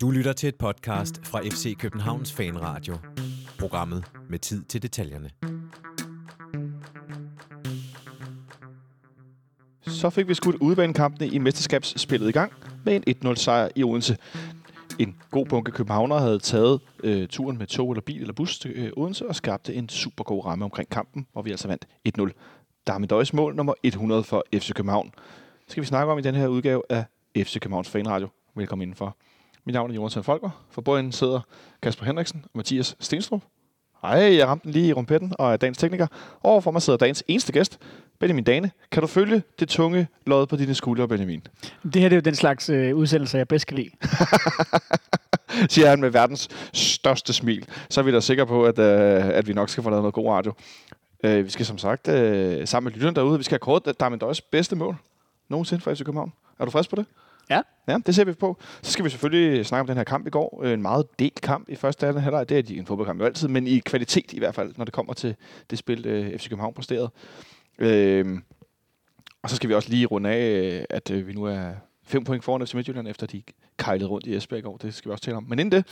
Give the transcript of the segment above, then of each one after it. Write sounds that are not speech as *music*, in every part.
Du lytter til et podcast fra FC Københavns Fanradio. Programmet med tid til detaljerne. Så fik vi skudt udbanekampene i mesterskabsspillet i gang med en 1-0 sejr i Odense. En god bunke københavnere havde taget øh, turen med tog eller bil eller bus til øh, Odense og skabte en super god ramme omkring kampen, hvor vi altså vandt 1-0. Darmin Døjs mål nummer 100 for FC København. Det skal vi snakke om i den her udgave af FC Københavns Fanradio. Velkommen indenfor. Mit navn er Jonathan Folker. For bordenden sidder Kasper Henriksen og Mathias Stenstrup. Hej, jeg ramte den lige i rumpetten og er dagens tekniker. Overfor mig sidder dagens eneste gæst, Benjamin Dane. Kan du følge det tunge lod på dine skuldre, Benjamin? Det her det er jo den slags øh, udsendelse, jeg bedst kan lide. *laughs* Siger han med verdens største smil. Så er vi da sikre på, at, øh, at vi nok skal få lavet noget god radio. Øh, vi skal som sagt øh, sammen med lytterne derude, vi skal have kort Darmin Døjs bedste mål nogensinde for FC København. Er du frisk på det? Ja. Ja, det ser vi på. Så skal vi selvfølgelig snakke om den her kamp i går. Øh, en meget delt kamp i første halvleg. halvleg. Det er en fodboldkamp jo altid, men i kvalitet i hvert fald, når det kommer til det spil, øh, FC København præsterede. Øhm, og så skal vi også lige runde af, øh, at øh, vi nu er fem point foran FC Midtjylland, efter de kejlede rundt i Esbjerg i går. Det skal vi også tale om. Men inden det,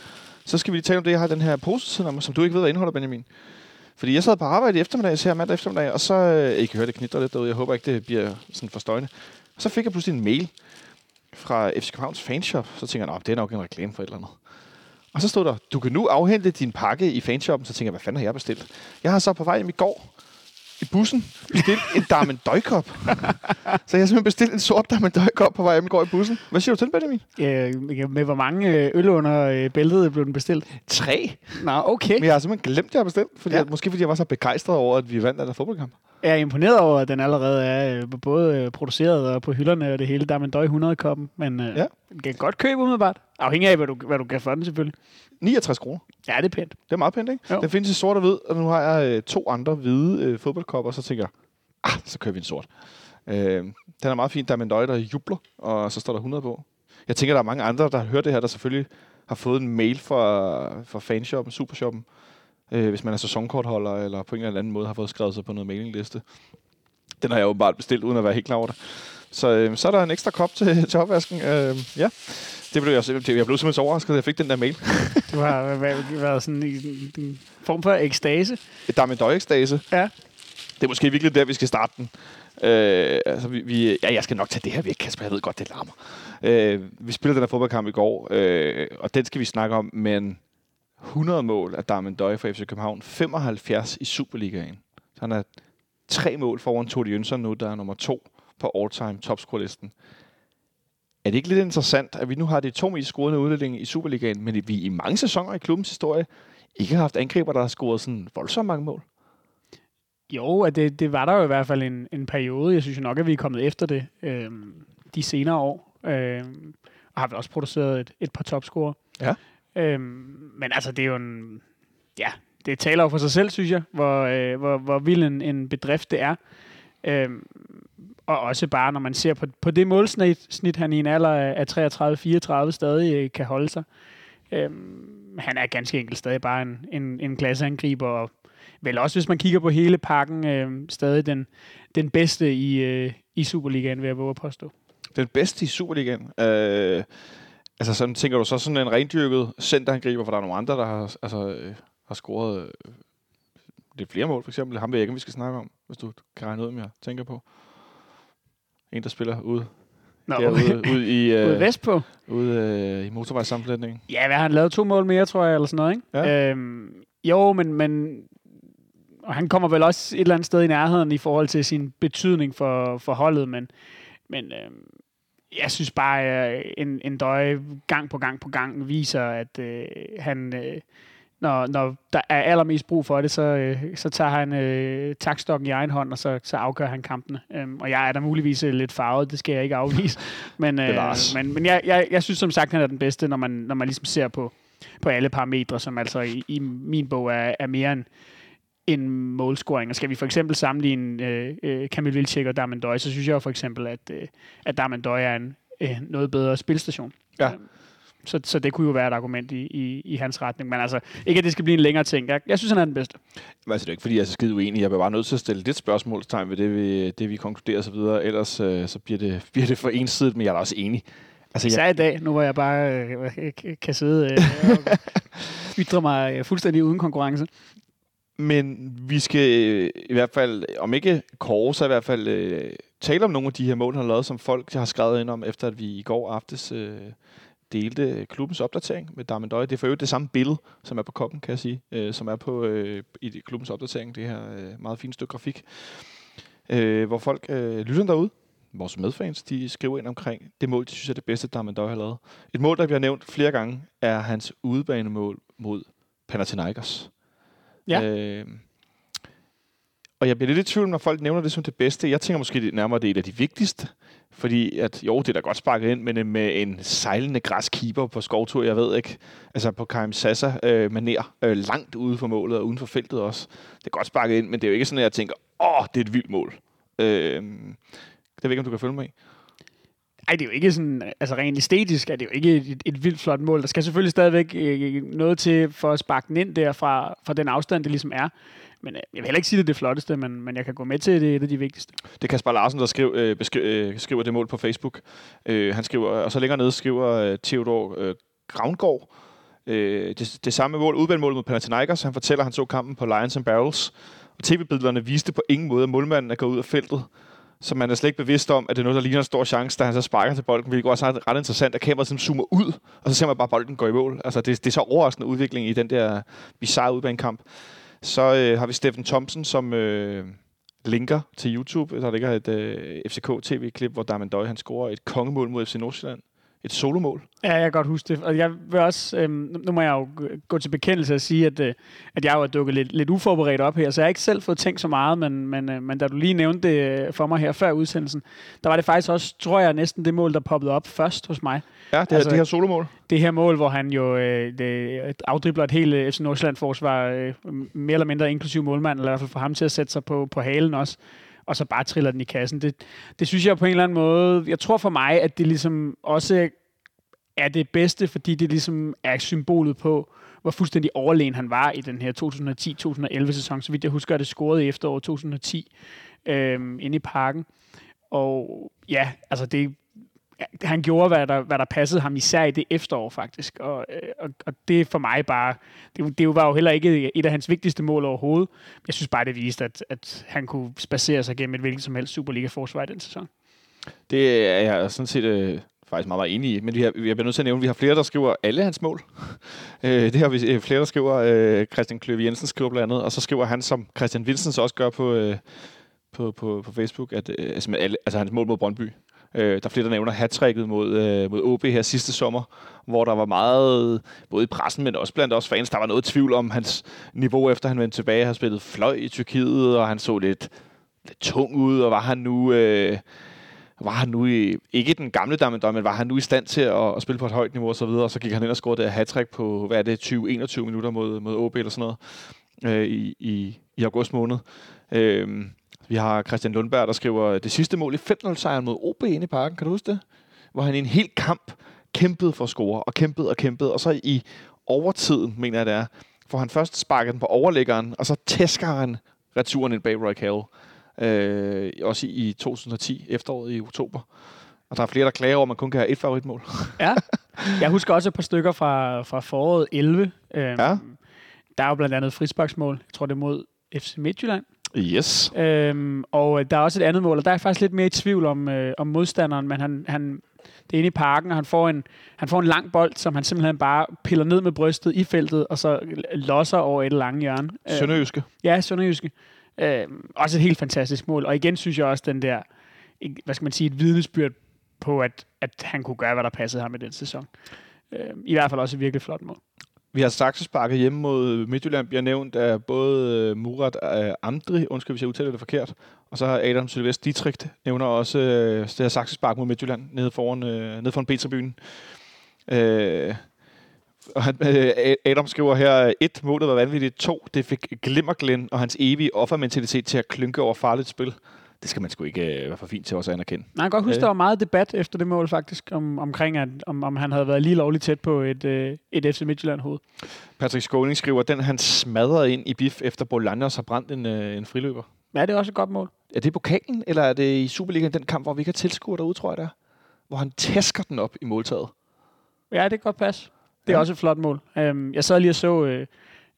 så skal vi lige tale om det, jeg har den her pose om, som du ikke ved, hvad indeholder, Benjamin. Fordi jeg sad på arbejde i eftermiddag, her mandag eftermiddag, og så, øh, I kan høre det knitter lidt derude, jeg håber ikke, det bliver sådan for støjende. Og så fik jeg pludselig en mail fra FC Københavns fanshop. Så tænker jeg, det er nok en reklame for et eller andet. Og så stod der, du kan nu afhente din pakke i fanshoppen. Så tænker jeg, hvad fanden har jeg bestilt? Jeg har så på vej hjem i går i bussen bestilt en *laughs* Darmen Døjkop. så jeg har simpelthen bestilt en sort Darmen Døjkop på vej hjem i går i bussen. Hvad siger du til Benjamin? Øh, med hvor mange øh, øl under øh, bæltet blev den bestilt? Tre. Nå, okay. Men jeg har simpelthen glemt, at jeg har bestilt. Fordi Ja. ja. måske fordi jeg var så begejstret over, at vi vandt den der fodboldkamp. Jeg er imponeret over, at den allerede er øh, både øh, produceret og på hylderne og det hele. Der er en døj 100-koppen, men øh, Ja. den kan godt købe umiddelbart. Afhængig af, hvad du, hvad du kan for den selvfølgelig. 69 kroner. Ja, det er pænt. Det er meget pænt, ikke? Jo. Den findes i sort og hvid, og nu har jeg øh, to andre hvide øh, fodboldkopper, så tænker jeg, ah, så kører vi en sort. Øh, den er meget fin. Der er en døje, der jubler, og så står der 100 på. Jeg tænker, der er mange andre, der har hørt det her, der selvfølgelig har fået en mail fra, fra fanshoppen, supershoppen, øh, hvis man er sæsonkortholder, eller på en eller anden måde har fået skrevet sig på noget mailingliste. Den har jeg åbenbart bestilt, uden at være helt klar over det. Så, øh, så er der en ekstra kop til, *laughs* til opvasken. Øh, ja, det blev jeg, jeg blev simpelthen så overrasket, at jeg fik den der mail. *laughs* Du har været, været sådan i en, en form for ekstase. Der er med døjekstase. Ja. Det er måske virkelig der, vi skal starte den. Øh, altså, vi, vi, ja, jeg skal nok tage det her væk, Kasper. Jeg ved godt, det larmer. Øh, vi spillede den her fodboldkamp i går, øh, og den skal vi snakke om, men 100 mål af Darmen Døje for FC København. 75 i Superligaen. Så han er tre mål foran Todi Jønsson nu, der er nummer to på all-time topscore-listen. Er det ikke lidt interessant, at vi nu har de to mest scorende uddeling i Superligaen, men vi i mange sæsoner i klubbens historie ikke har haft angriber, der har scoret sådan voldsomt mange mål? Jo, og det, det var der jo i hvert fald en, en periode. Jeg synes jo nok, at vi er kommet efter det øh, de senere år. Øh, og har vel også produceret et, et par topscorer. Ja. Øhm, men altså, det er jo en... Ja, det taler jo for sig selv, synes jeg, hvor, øh, hvor, hvor vild en, en bedrift det er. Øhm, og også bare, når man ser på, på det målsnit, snit, han i en alder af 33-34 stadig øh, kan holde sig. Øhm, han er ganske enkelt stadig bare en, en, en klasseangriber, og vel også, hvis man kigger på hele pakken, øh, stadig den, den bedste i, øh, i Superligaen, vil jeg våge at påstå. Den bedste i Superligaen. Øh, altså sådan, tænker du så sådan en rendyrket centerangriber, for der er nogle andre, der har, altså, øh, har scoret øh, lidt flere mål, for eksempel. Ham ved jeg ikke, om vi skal snakke om, hvis du kan regne ud, om jeg tænker på. En, der spiller ude, Nå, derude, ude i, *laughs* ude øh, vestpå. ude, øh, i motorvejssammenflætningen. Ja, hvad har han lavet? To mål mere, tror jeg, eller sådan noget, ikke? Ja. Øhm, jo, men, men og han kommer vel også et eller andet sted i nærheden i forhold til sin betydning for, for holdet, men, men øhm, jeg synes bare, at en, en døje gang på gang på gang viser, at øh, han, øh, når, når der er allermest brug for det, så, øh, så tager han øh, takstokken i egen hånd, og så, så afgør han kampene. Øhm, og jeg er da muligvis øh, lidt farvet, det skal jeg ikke afvise. *laughs* Men, øh, men, men jeg, jeg, jeg synes som sagt, han er den bedste, når man, når man ligesom ser på, på alle parametre, som altså i, i min bog er, er mere end, end målscoring. Og skal vi for eksempel sammenligne øh, øh, Camille Vilcek og Darmen Døj, så synes jeg for eksempel, at, øh, at Darmen Døj er en øh, noget bedre spilstation. Ja. Øhm, Så, så det kunne jo være et argument i, i, i hans retning. Men altså, ikke at det skal blive en længere ting. Jeg, jeg synes, han er den bedste. Men altså, det er ikke, fordi jeg er så skide uenig. Jeg er bare nødt til at stille lidt spørgsmålstegn ved det, vi, det, vi konkluderer videre. Ellers øh, så bliver det, *laughs* bliver det for ensidigt, men jeg er da også enig. Altså, Især i dag, nu hvor jeg bare øh, kan sidde øh, og *laughs* ytre mig øh, fuldstændig uden konkurrence. Men vi skal øh, i hvert fald, om ikke kåre, så i hvert fald øh, tale om nogle af de her mål, han har lavet, som folk har skrevet ind om, efter at vi i går aftes øh, delte klubbens opdatering med Darmen Døje. Det er for øvrigt det samme billede, som er på koppen, kan jeg sige, øh, som er på øh, i klubbens opdatering, det her øh, meget fine stykke grafik, øh, hvor folk øh, lytter derude, vores medfans, de skriver ind omkring det mål, de synes er det bedste, Darmen Døje har lavet. Et mål, der bliver nævnt flere gange, er hans udebanemål mod Panathinaikos. Ja. Øh, og jeg bliver lidt i tvivl, når folk nævner det som det bedste. Jeg tænker måske det nærmere, det er et af de vigtigste. Fordi at, jo, det er da godt sparket ind, men øh, med en sejlende græskeeper på skovtur, jeg ved ikke, altså på Karim Sassa øh, maner, øh, langt ude for målet og uden for feltet også. Det er godt sparket ind, men det er jo ikke sådan, at jeg tænker, åh, det er et vildt mål. Øh, det ved ikke, om du kan følge mig i. Ej, det er jo ikke sådan, altså rent æstetisk er det jo ikke et, et vildt flot mål. Der skal selvfølgelig stadigvæk øh, noget til for at sparke den ind der fra, fra den afstand, det ligesom er. Men øh, jeg vil heller ikke sige, det er det flotteste, men, men jeg kan gå med til, at det er et af de vigtigste. Det er Kasper Larsen, der skriv, øh, beskri, øh, skriver det mål på Facebook. Øh, han skriver, og så længere nede skriver øh, Theodor øh, Gravngård, øh, det, det samme mål, udbanemål mod Panathinaikos. Han fortæller, at han så kampen på Lions and Barrels. Og tv-billederne viste på ingen måde, at målmanden er gået ud af feltet. Så man er slet ikke bevidst om, at det er noget, der ligner en stor chance, da han så sparker til bolden, hvilket også er ret interessant, at kameraet sådan zoomer ud, og så ser man bare, at bolden går i mål. Altså, det, det er så overraskende udvikling i den der bizarre udbanekamp. Så øh, har vi Steffen Thompson, som øh, linker til YouTube. Der ligger et øh, FCK-tv-klip, hvor Darman Døj, han scorer et kongemål mod FC Nordsjælland. Et solomål. Ja, jeg kan godt huske det. Og jeg vil også, øhm, nu må jeg jo gå til bekendelse og sige, at, øh, at jeg jo er dukket lidt, lidt uforberedt op her, så jeg har ikke selv fået tænkt så meget, men, men, øh, men da du lige nævnte det for mig her før udsendelsen, der var det faktisk også, tror jeg, næsten det mål, der poppede op først hos mig. Ja, det, altså, det her solomål. Det her mål, hvor han jo øh, det, afdribler et helt øh, FC Nordsjælland-forsvar, øh, mere eller mindre inklusiv målmand, eller i hvert fald for ham til at sætte sig på, på halen også og så bare triller den i kassen. Det, det synes jeg på en eller anden måde, jeg tror for mig, at det ligesom også er det bedste, fordi det ligesom er symbolet på, hvor fuldstændig overlegen han var i den her 2010-2011 sæson. Så vidt jeg husker, at det scorede i efteråret 2010 øh, inde i parken. Og ja, altså det, han gjorde, hvad der, hvad der passede ham, især i det efterår faktisk. Og, øh, og, og det for mig bare, det, det var jo heller ikke et af hans vigtigste mål overhovedet. Jeg synes bare, det viste, at, at han kunne spacere sig gennem et hvilket som helst Superliga-forsvar i den sæson. Det er jeg sådan set øh, faktisk meget, meget enig i. Men vi har, vi har nødt til at nævne, at vi har flere, der skriver alle hans mål. *laughs* øh, det har vi øh, flere, der skriver. Øh, Christian Kløve Jensen skriver blandt andet, og så skriver han, som Christian Wilsens også gør på, øh, på, på, på Facebook, at øh, altså, alle, altså hans mål mod Brøndby. Øh, der er flere, der nævner hat mod, øh, mod OB her sidste sommer, hvor der var meget, både i pressen, men også blandt os fans, der var noget tvivl om hans niveau, efter han vendte tilbage og har spillet fløj i Tyrkiet, og han så lidt, lidt tung ud, og var han nu... Øh, var han nu i, ikke den gamle Damendøj, men var han nu i stand til at, at spille på et højt niveau og så videre, og så gik han ind og scorede det hat på, hvad er det, 20-21 minutter mod, mod OB eller sådan noget, øh, i, i, i august måned. Øh, vi har Christian Lundberg, der skriver det sidste mål i 5-0-sejren mod OB inde i parken. Kan du huske det? Hvor han i en hel kamp kæmpede for at score, og kæmpede og kæmpede, og så i overtiden, mener jeg det er, får han først sparket den på overlæggeren, og så tæsker han returen ind bag Roy Carroll øh, også i 2010, efteråret i oktober. Og der er flere, der klager over, at man kun kan have et favoritmål. *laughs* ja, jeg husker også et par stykker fra, fra foråret 11. Øhm, ja. Der er jo blandt andet frisparksmål. Jeg tror, det er mod FC Midtjylland. Yes. Øhm, og der er også et andet mål, og der er faktisk lidt mere i tvivl om, øh, om modstanderen, men han, han, det er inde i parken, og han får, en, han får en lang bold, som han simpelthen bare piller ned med brystet i feltet, og så losser over et langt hjørne. Sønderjyske. Øh, ja, Sønderjyske. Øh, også et helt fantastisk mål. Og igen synes jeg også, den der, hvad skal man sige, et vidnesbyrd på, at, at han kunne gøre, hvad der passede ham i den sæson. Øh, I hvert fald også et virkelig flot mål. Vi har saksesparket hjemme mod Midtjylland, bliver nævnt af både øh, Murat øh, Amdri, undskyld hvis jeg udtaler det forkert, og så har Adam Sylvester Dietrich nævner også øh, det her saksespark mod Midtjylland nede foran, øh, nede foran Peterbyen. Øh, og han, øh, Adam skriver her, et, målet var vanvittigt, to, det fik Glimmerglen og hans evige offermentalitet til at klynke over farligt spil. Det skal man sgu ikke øh, være for fint til også at anerkende. Nej, jeg kan godt huske, øh. der var meget debat efter det mål faktisk, om, omkring, at, om, om han havde været lige lovligt tæt på et, øh, et FC Midtjylland-hoved. Patrick Skåning skriver, den han smadrede ind i bif, efter Bolaños har brændt en, øh, en friløber. Ja, det er også et godt mål. Er det pokalen, eller er det i Superligaen den kamp, hvor vi ikke har tilskuer derude, tror jeg, der? hvor han tæsker den op i måltaget. Ja, det kan godt passe. Det er Ja. også et flot mål. Um, jeg sad lige og så, øh,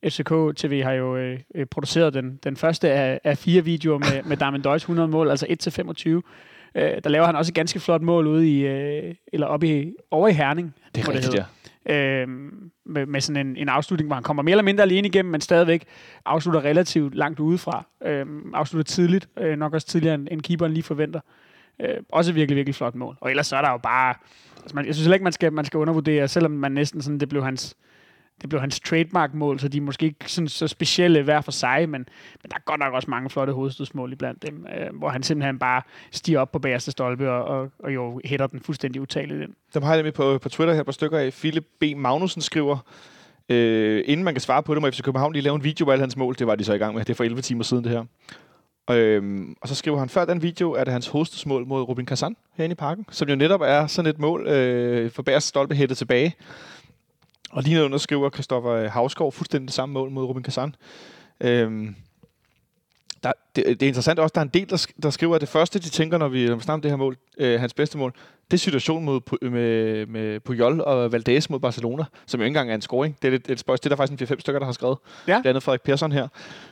FCK TV har jo øh, øh, produceret den, den første af, af fire videoer med, med Darmen Døjs 100 mål, altså 1-25. Uh, der laver han også et ganske flot mål ude i, øh, eller oppe i, over i Herning. Det er rigtigt, hedder. ja. Øhm, med, med sådan en, en afslutning, hvor han kommer mere eller mindre alene igennem, men stadigvæk afslutter relativt langt udefra. Øhm, afslutter tidligt, øh, nok også tidligere end, end keeperen lige forventer. Øh, også virkelig, virkelig flot mål. Og ellers så er der jo bare... Altså man, jeg synes heller ikke, man skal, man skal undervurdere, selvom man næsten sådan, det blev hans, det blev hans trademark-mål, så de er måske ikke sådan, så specielle hver for sig, men, men der er godt nok også mange flotte hovedstødsmål iblandt dem, øh, hvor han simpelthen bare stiger op på bagerste stolpe og, og, og jo hætter den fuldstændig utageligt ind. Dem har jeg nemlig på, på Twitter her på stykker af. Philip B. Magnussen skriver, øh, inden man kan svare på det, må FC København lige lave en video af alle hans mål. Det var de så i gang med. Det er for 11 timer siden, det her. Øhm, og så skriver han, før den video er det hans hovedstødsmål mod Rubin Kazan herinde i parken, som jo netop er sådan et mål øh, for bagerste stolpe hættet tilbage. Og lige nedenunder skriver Christoffer øh, Havskov fuldstændig det samme mål mod Ruben Kazan. Øhm, der, det, det er interessant også, der er en del, der, sk- der skriver, at det første, de tænker, når vi, snakker om det her mål, øh, hans bedste mål, det er situationen mod, med, med Puyol og Valdez mod Barcelona, som jo ikke engang er en scoring. Det er lidt, lidt spøjs. Det er der faktisk en 4-5 stykker, der har skrevet. Ja. Blandt andet Frederik Persson her.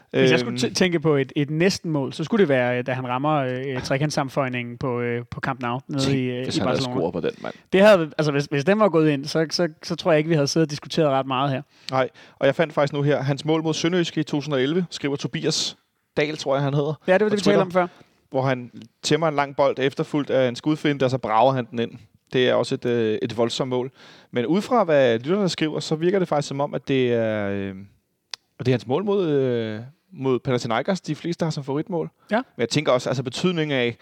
Hvis jeg Øhm, skulle t- tænke på et, et næsten mål, så skulle det være, da han rammer øh, trekantssammenføjningen på, øh, på Camp Nou nede i, øh, hvis i han havde Barcelona. scoret på den, mand. Det havde, altså hvis, hvis den var gået ind, så, så, så tror jeg ikke, vi havde siddet og diskuteret ret meget her. Nej, og jeg fandt faktisk nu her, hans mål mod Sønderjyske i 2011, skriver Tobias Dahl, tror jeg, han hedder, Ja, det var det, vi talte om før. hvor han tæmmer en lang bold efterfulgt af en skudfinde, og så brager han den ind. Det er også et, øh, et voldsomt mål. Men ud fra, hvad lytterne skriver, så virker det faktisk som om, at det er, øh, og det er hans mål mod, øh, mod Panathinaikos, de fleste har som favoritmål. Ja. Men jeg tænker også, altså betydningen af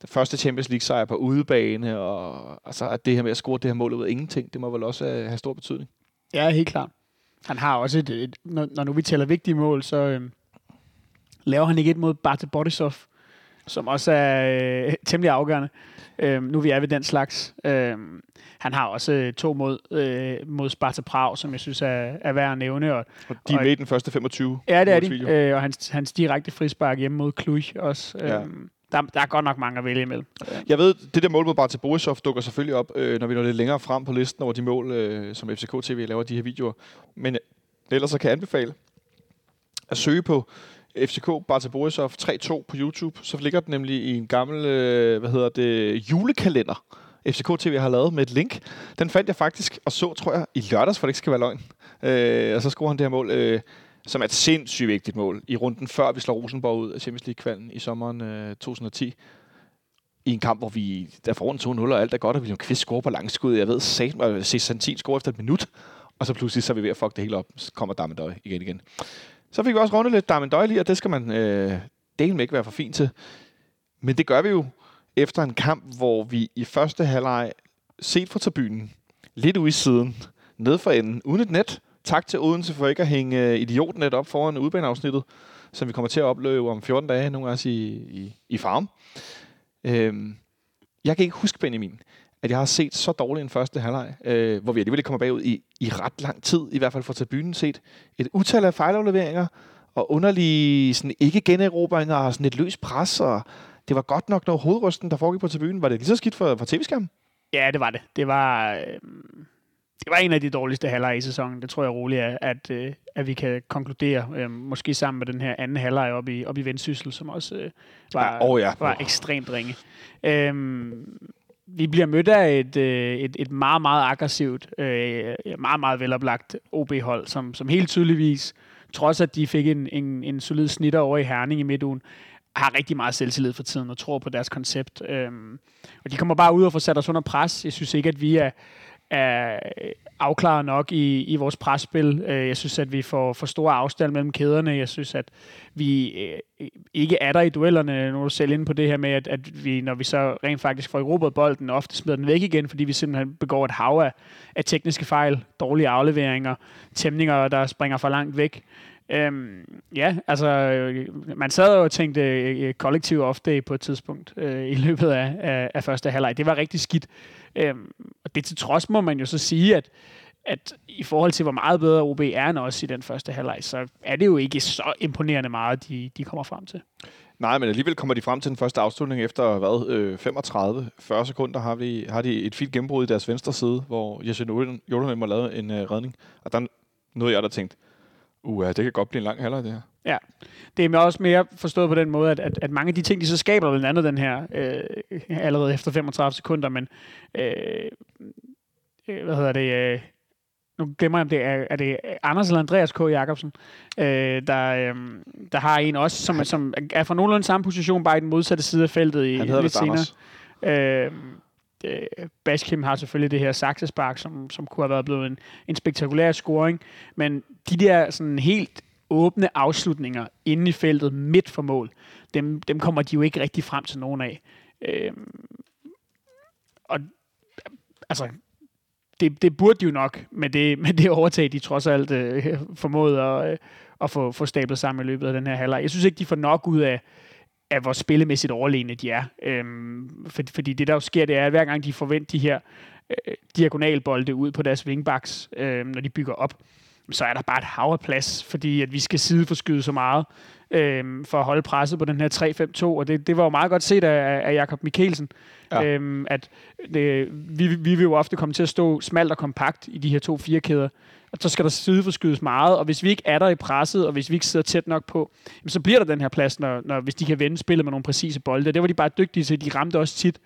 den første Champions League-sejr på udebane, og altså, at det her med at score det her mål ud af ingenting, det må vel også øh, have stor betydning. Ja, helt klart. Han har også et, et når, når nu vi tæller vigtige mål, så øhm, laver han ikke et mod Barte Borisov, som også er øh, *laughs* temmelig afgørende. Øhm, nu er vi er ved den slags. Øhm, han har også øh, to mod, øh, mod Sparta Prag, som jeg synes er, er værd at nævne. Og, Og de er med i den første 25 ja, det er de. Øh, og hans, hans direkte frispark hjemme mod Cluj også. Ja. Øhm, der, der er godt nok mange at vælge imellem. Jeg ved, det der mål mod Bartel Borisov dukker selvfølgelig op, øh, når vi når lidt længere frem på listen over de mål, øh, som FCK TV laver de her videoer. Men øh, ellers så kan jeg anbefale at søge på FCK Barca Borisov 3-2 på YouTube. Så ligger den nemlig i en gammel, øh, hvad hedder det, julekalender. FCK TV har lavet med et link. Den fandt jeg faktisk og så, tror jeg, i lørdags, for det ikke skal være løgn. Øh, og så scorer han det her mål, øh, som er et sindssygt vigtigt mål, i runden før vi slår Rosenborg ud af Champions League-kvalen i sommeren øh, 2010 i en kamp, hvor vi der får rundt 2-0, og alt er godt, og William Kvist scorer på langskud. Jeg ved, Satan se øh, Santin score efter et minut, og så pludselig så er vi ved at fuck det hele op. Så kommer Darmendøj igen igen. Så fik vi også rundet lidt Darmendøj lige, og det skal man øh, delen ikke være for fint til. Men det gør vi jo efter en kamp, hvor vi i første halvleg set fra tribunen, lidt ude i siden, ned for enden, uden et net. Tak til Odense for ikke at hænge øh, idiotnet op foran udbaneafsnittet, som vi kommer til at opleve om 14 dage, nogle af os i, i, i farm. Øhm, jeg kan ikke huske, Benjamin, at jeg har set så dårlig en første halvleg, øh, hvor vi alligevel ikke kommer bagud i, i ret lang tid, i hvert fald fra tribunen set. Et utal af fejlafleveringer, og underlige sådan, ikke generobringer, og sådan et løs pres, og det var godt nok noget hovedrysten, der foregik på tribunen. Var det lige så skidt for, for tv-skærmen? Ja, det var det. Det var, øh, det var en af de dårligste halvleje i sæsonen. Det tror jeg roligt er, at, øh, at vi kan konkludere. Øh, måske sammen med den her anden halvleg op i, op i Vendsyssel, som også øh, var, Ja, åh ja. var ekstremt ringe. Øhm, vi bliver mødt af et, øh, et, et meget, meget aggressivt, øh, meget, meget veloplagt OB-hold, som, som helt tydeligvis, trods at de fik en, en, en solid snitter over i Herning i midtugen, har rigtig meget selvtillid for tiden og tror på deres koncept. Øhm, og de kommer bare ud og får sat os under pres. Jeg synes ikke, at vi er, er øh, afklaret nok i, i vores presspil. Øh, jeg synes, at vi får for store afstand mellem kæderne. Jeg synes, at vi øh, ikke er der i duellerne. Nu er du selv inde på det her med, at, at vi, når vi så rent faktisk får erobret bolden, ofte smider den væk igen, fordi vi simpelthen begår et hav af, af tekniske fejl, dårlige afleveringer, tæmninger, der springer for langt væk. Øhm, ja, altså, man sad og tænkte øh, kollektiv off-day på et tidspunkt øh, i løbet af, af, af første halvleg. Det var rigtig skidt. Øhm, og det til trods må man jo så sige, at, at i forhold til, hvor meget bedre OB er end os i den første halvleg, så er det jo ikke så imponerende meget, de, de kommer frem til. Nej, men alligevel kommer de frem til den første afslutning efter, hvad, øh, 35-40 sekunder har, vi, har de et fint gennembrud i deres venstre side, hvor Jesse Jordan har lavet en øh, redning. Og der nåede jeg, der tænkt, uh, det kan godt blive en lang halvleg, det her. Ja, det er også mere forstået på den måde, at, at, at mange af de ting, de så skaber, blandt andet den her, øh, allerede efter 35 sekunder, men øh, øh, hvad hedder det, øh, nu glemmer jeg, om det er, er det Anders eller Andreas K. Jacobsen, øh, der, øh, der har en også, som, som er fra nogenlunde samme position, bare i den modsatte side af feltet i, lidt senere. Anders. Øh, øh, Baskim har selvfølgelig det her saksespark, som, som kunne have været blevet en, en spektakulær scoring, men de der sådan helt åbne afslutninger inde i feltet midt for mål, dem, dem kommer de jo ikke rigtig frem til nogen af. Øh, og altså, det, det burde de jo nok med det, med det overtag, de trods alt øh, formåede at, øh, at få, få stablet sammen i løbet af den her halvleg. Jeg synes ikke, de får nok ud af, af hvor spillemæssigt overlegne de er. Øhm, for, fordi det, der jo sker, det er, at hver gang de forventer de her øh, diagonalbolde ud på deres wingbacks, øh, når de bygger op, så er der bare et hav af plads, fordi at vi skal sideforskyde så meget øh, for at holde presset på den her 3-5-2, og det, det var jo meget godt set af, af Jakob Mikkelsen, ja. øh, at det, vi, vi vil jo ofte komme til at stå smalt og kompakt i de her to firekæder, og så skal der sideforskydes meget, og hvis vi ikke er der i presset, og hvis vi ikke sidder tæt nok på, så bliver der den her plads, når, når, hvis de kan vende spillet med nogle præcise bolde. Det var de bare dygtige til, de ramte også tit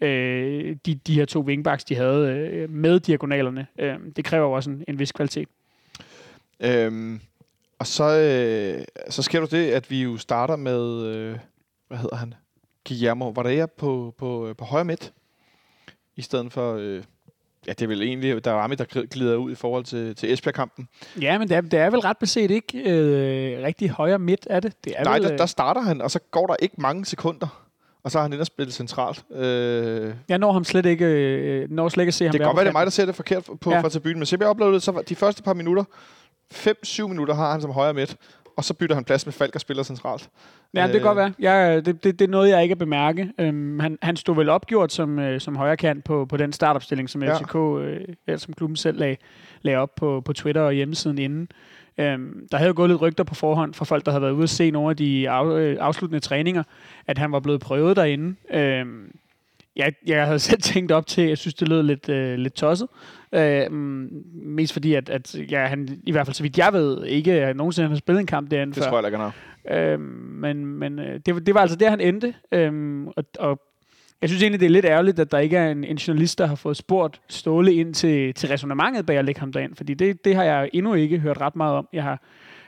øh, de, de her to wingbacks, de havde øh, med diagonalerne. Øh, det kræver jo også en, en vis kvalitet. Øhm, og så, øh, så sker der det, at vi jo starter med, øh, hvad hedder han? Guillermo Varela på, på, på højre midt, i stedet for, øh, ja, det er vel egentlig der Rami, der glider ud i forhold til, til Esbjerg-kampen. Ja, men det er, det er vel ret beset ikke øh, rigtig højre midt af det. det er Nej, vel, der, der starter han, og så går der ikke mange sekunder. Og så har han ind og spillet centralt. Øh, jeg når ham slet ikke, øh, når slet ikke at se ham det kan godt være, det er mig, der ser det forkert på, Ja. fra tribunen, men se, jeg oplevede det, så de første par minutter, 5-7 minutter har han som højre midt, og så bytter han plads med Falk og spiller centralt. Ja, det kan godt være. Jeg, det, det, det er noget, jeg ikke at bemærke. Øhm, han, han stod vel opgjort som, øh, som højrekant på, på den startopstilling, som Ja. FCK, øh, som klubben selv lagde, lagde op på, på Twitter og hjemmesiden inden. Øhm, der havde jo gået lidt rygter på forhånd fra folk, der havde været ude at se nogle af de af, øh, afsluttende træninger, at han var blevet prøvet derinde. Øhm, jeg, jeg havde *laughs* selv tænkt op til, jeg synes, det lød lidt, øh, lidt tosset. Øh, mest fordi, at, at ja, han, i hvert fald så vidt jeg ved, ikke at nogensinde har spillet en kamp derinde Det før. tror jeg ikke, han har. Øhm, men men øh, det, var- det var altså der, han endte. Øhm, og, og jeg synes egentlig, det er lidt ærgerligt, at der ikke er en, en journalist, der har fået spurgt Ståle ind til, til resonemanget bag at lægge ham derind. Fordi det, det har jeg endnu ikke hørt ret meget om. Jeg har,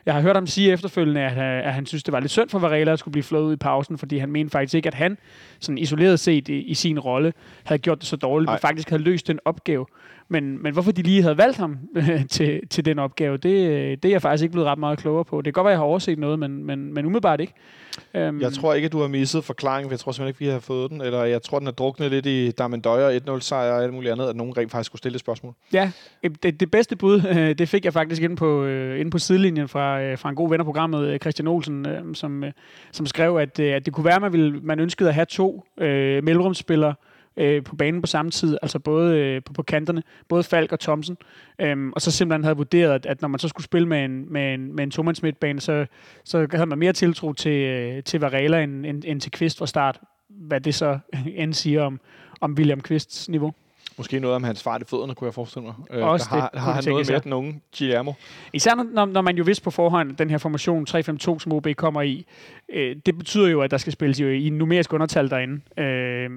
jeg har hørt ham sige efterfølgende, at, øh, at han synes, det var lidt synd for Varela at skulle blive flået ud i pausen, fordi han mente faktisk ikke, at han sådan isoleret set i, i sin rolle havde gjort det så dårligt, Nej. men faktisk havde løst den opgave. Men, men hvorfor de lige havde valgt ham *laughs* til, til den opgave, det, det er jeg faktisk ikke blevet ret meget klogere på. Det kan godt være, jeg har overset noget, men, men, men umiddelbart ikke. Um, Jeg tror ikke, at du har misset forklaringen, for jeg tror simpelthen ikke, vi har fået den. Eller jeg tror, den er druknet lidt i Damendøjer, 1-0-sejr og alt muligt andet, at nogen rent faktisk skulle stille et spørgsmål. Ja, det, det bedste bud, *laughs* øh, det fik jeg faktisk inde på, øh, inde på sidelinjen fra, øh, fra en god ven af programmet, Christian Olsen, som, som skrev, at, at det kunne være, at man, ville, man ønskede at have to øh, mellemrumsspillere øh, på banen på samme tid, altså både øh, på, på kanterne, både Falk og Thomsen, øhm, og så simpelthen havde vurderet, at, at når man så skulle spille med en, med en, med en tomands midtbane, så, så havde man mere tiltro til, øh, til Varela end, end, end til Kvist fra start, hvad det så *laughs* end siger om, om William Kvists niveau. Måske noget om hans fart i fødderne, kunne jeg forestille mig. Øh, Også der har, det har han noget med den unge Guillermo. Især når- når, man jo vidste på forhånd, at den her formation 3-5-2, som OB kommer i, øh, det betyder jo, at der skal spilles jo i numerisk undertal derinde. Øh,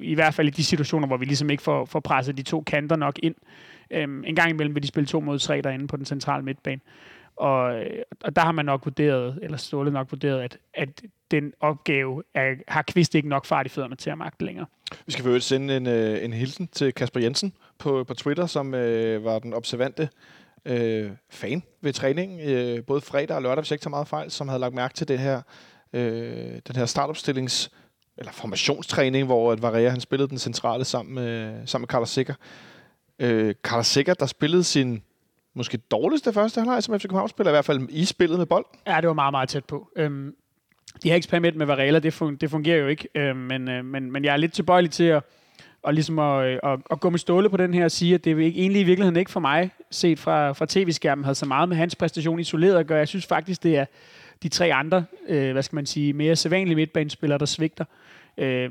I hvert fald i de situationer, hvor vi ligesom ikke får, får presset de to kanter nok ind. Øh, en gang imellem vil de spille to mod tre derinde på den centrale midtbane. Og, øh, og der har man nok vurderet, eller Ståle nok vurderet, at, at den opgave er, har Kvist ikke nok fart i fødderne til at magte længere. Vi skal for sende en, øh, en hilsen til Kasper Jensen på, på Twitter, som øh, var den observante øh, fan ved træningen, øh, både fredag og lørdag, hvis jeg ikke tager meget fejl, som havde lagt mærke til det her, øh, den her startopstillings eller formationstræning, hvor at Varea, han spillede den centrale sammen med, sammen med Carlos Sikker. Øh, Carlos Sikker, der spillede sin måske dårligste første halvleg som FC København spiller, i hvert fald i spillet med bold. Ja, det var meget, meget tæt på. Øhm, de her eksperiment med Varela, det, fun- det fungerer jo ikke, øh, men, øh, men, men jeg er lidt tilbøjelig til at, og ligesom at, øh, at, at gå med ståle på den her og sige, at det er ikke, egentlig i virkeligheden ikke for mig, set fra, fra tv-skærmen, havde så meget med hans præstation isoleret at gøre. Jeg synes faktisk, det er de tre andre, øh, hvad skal man sige, mere sædvanlige midtbanespillere, der svigter. Øh,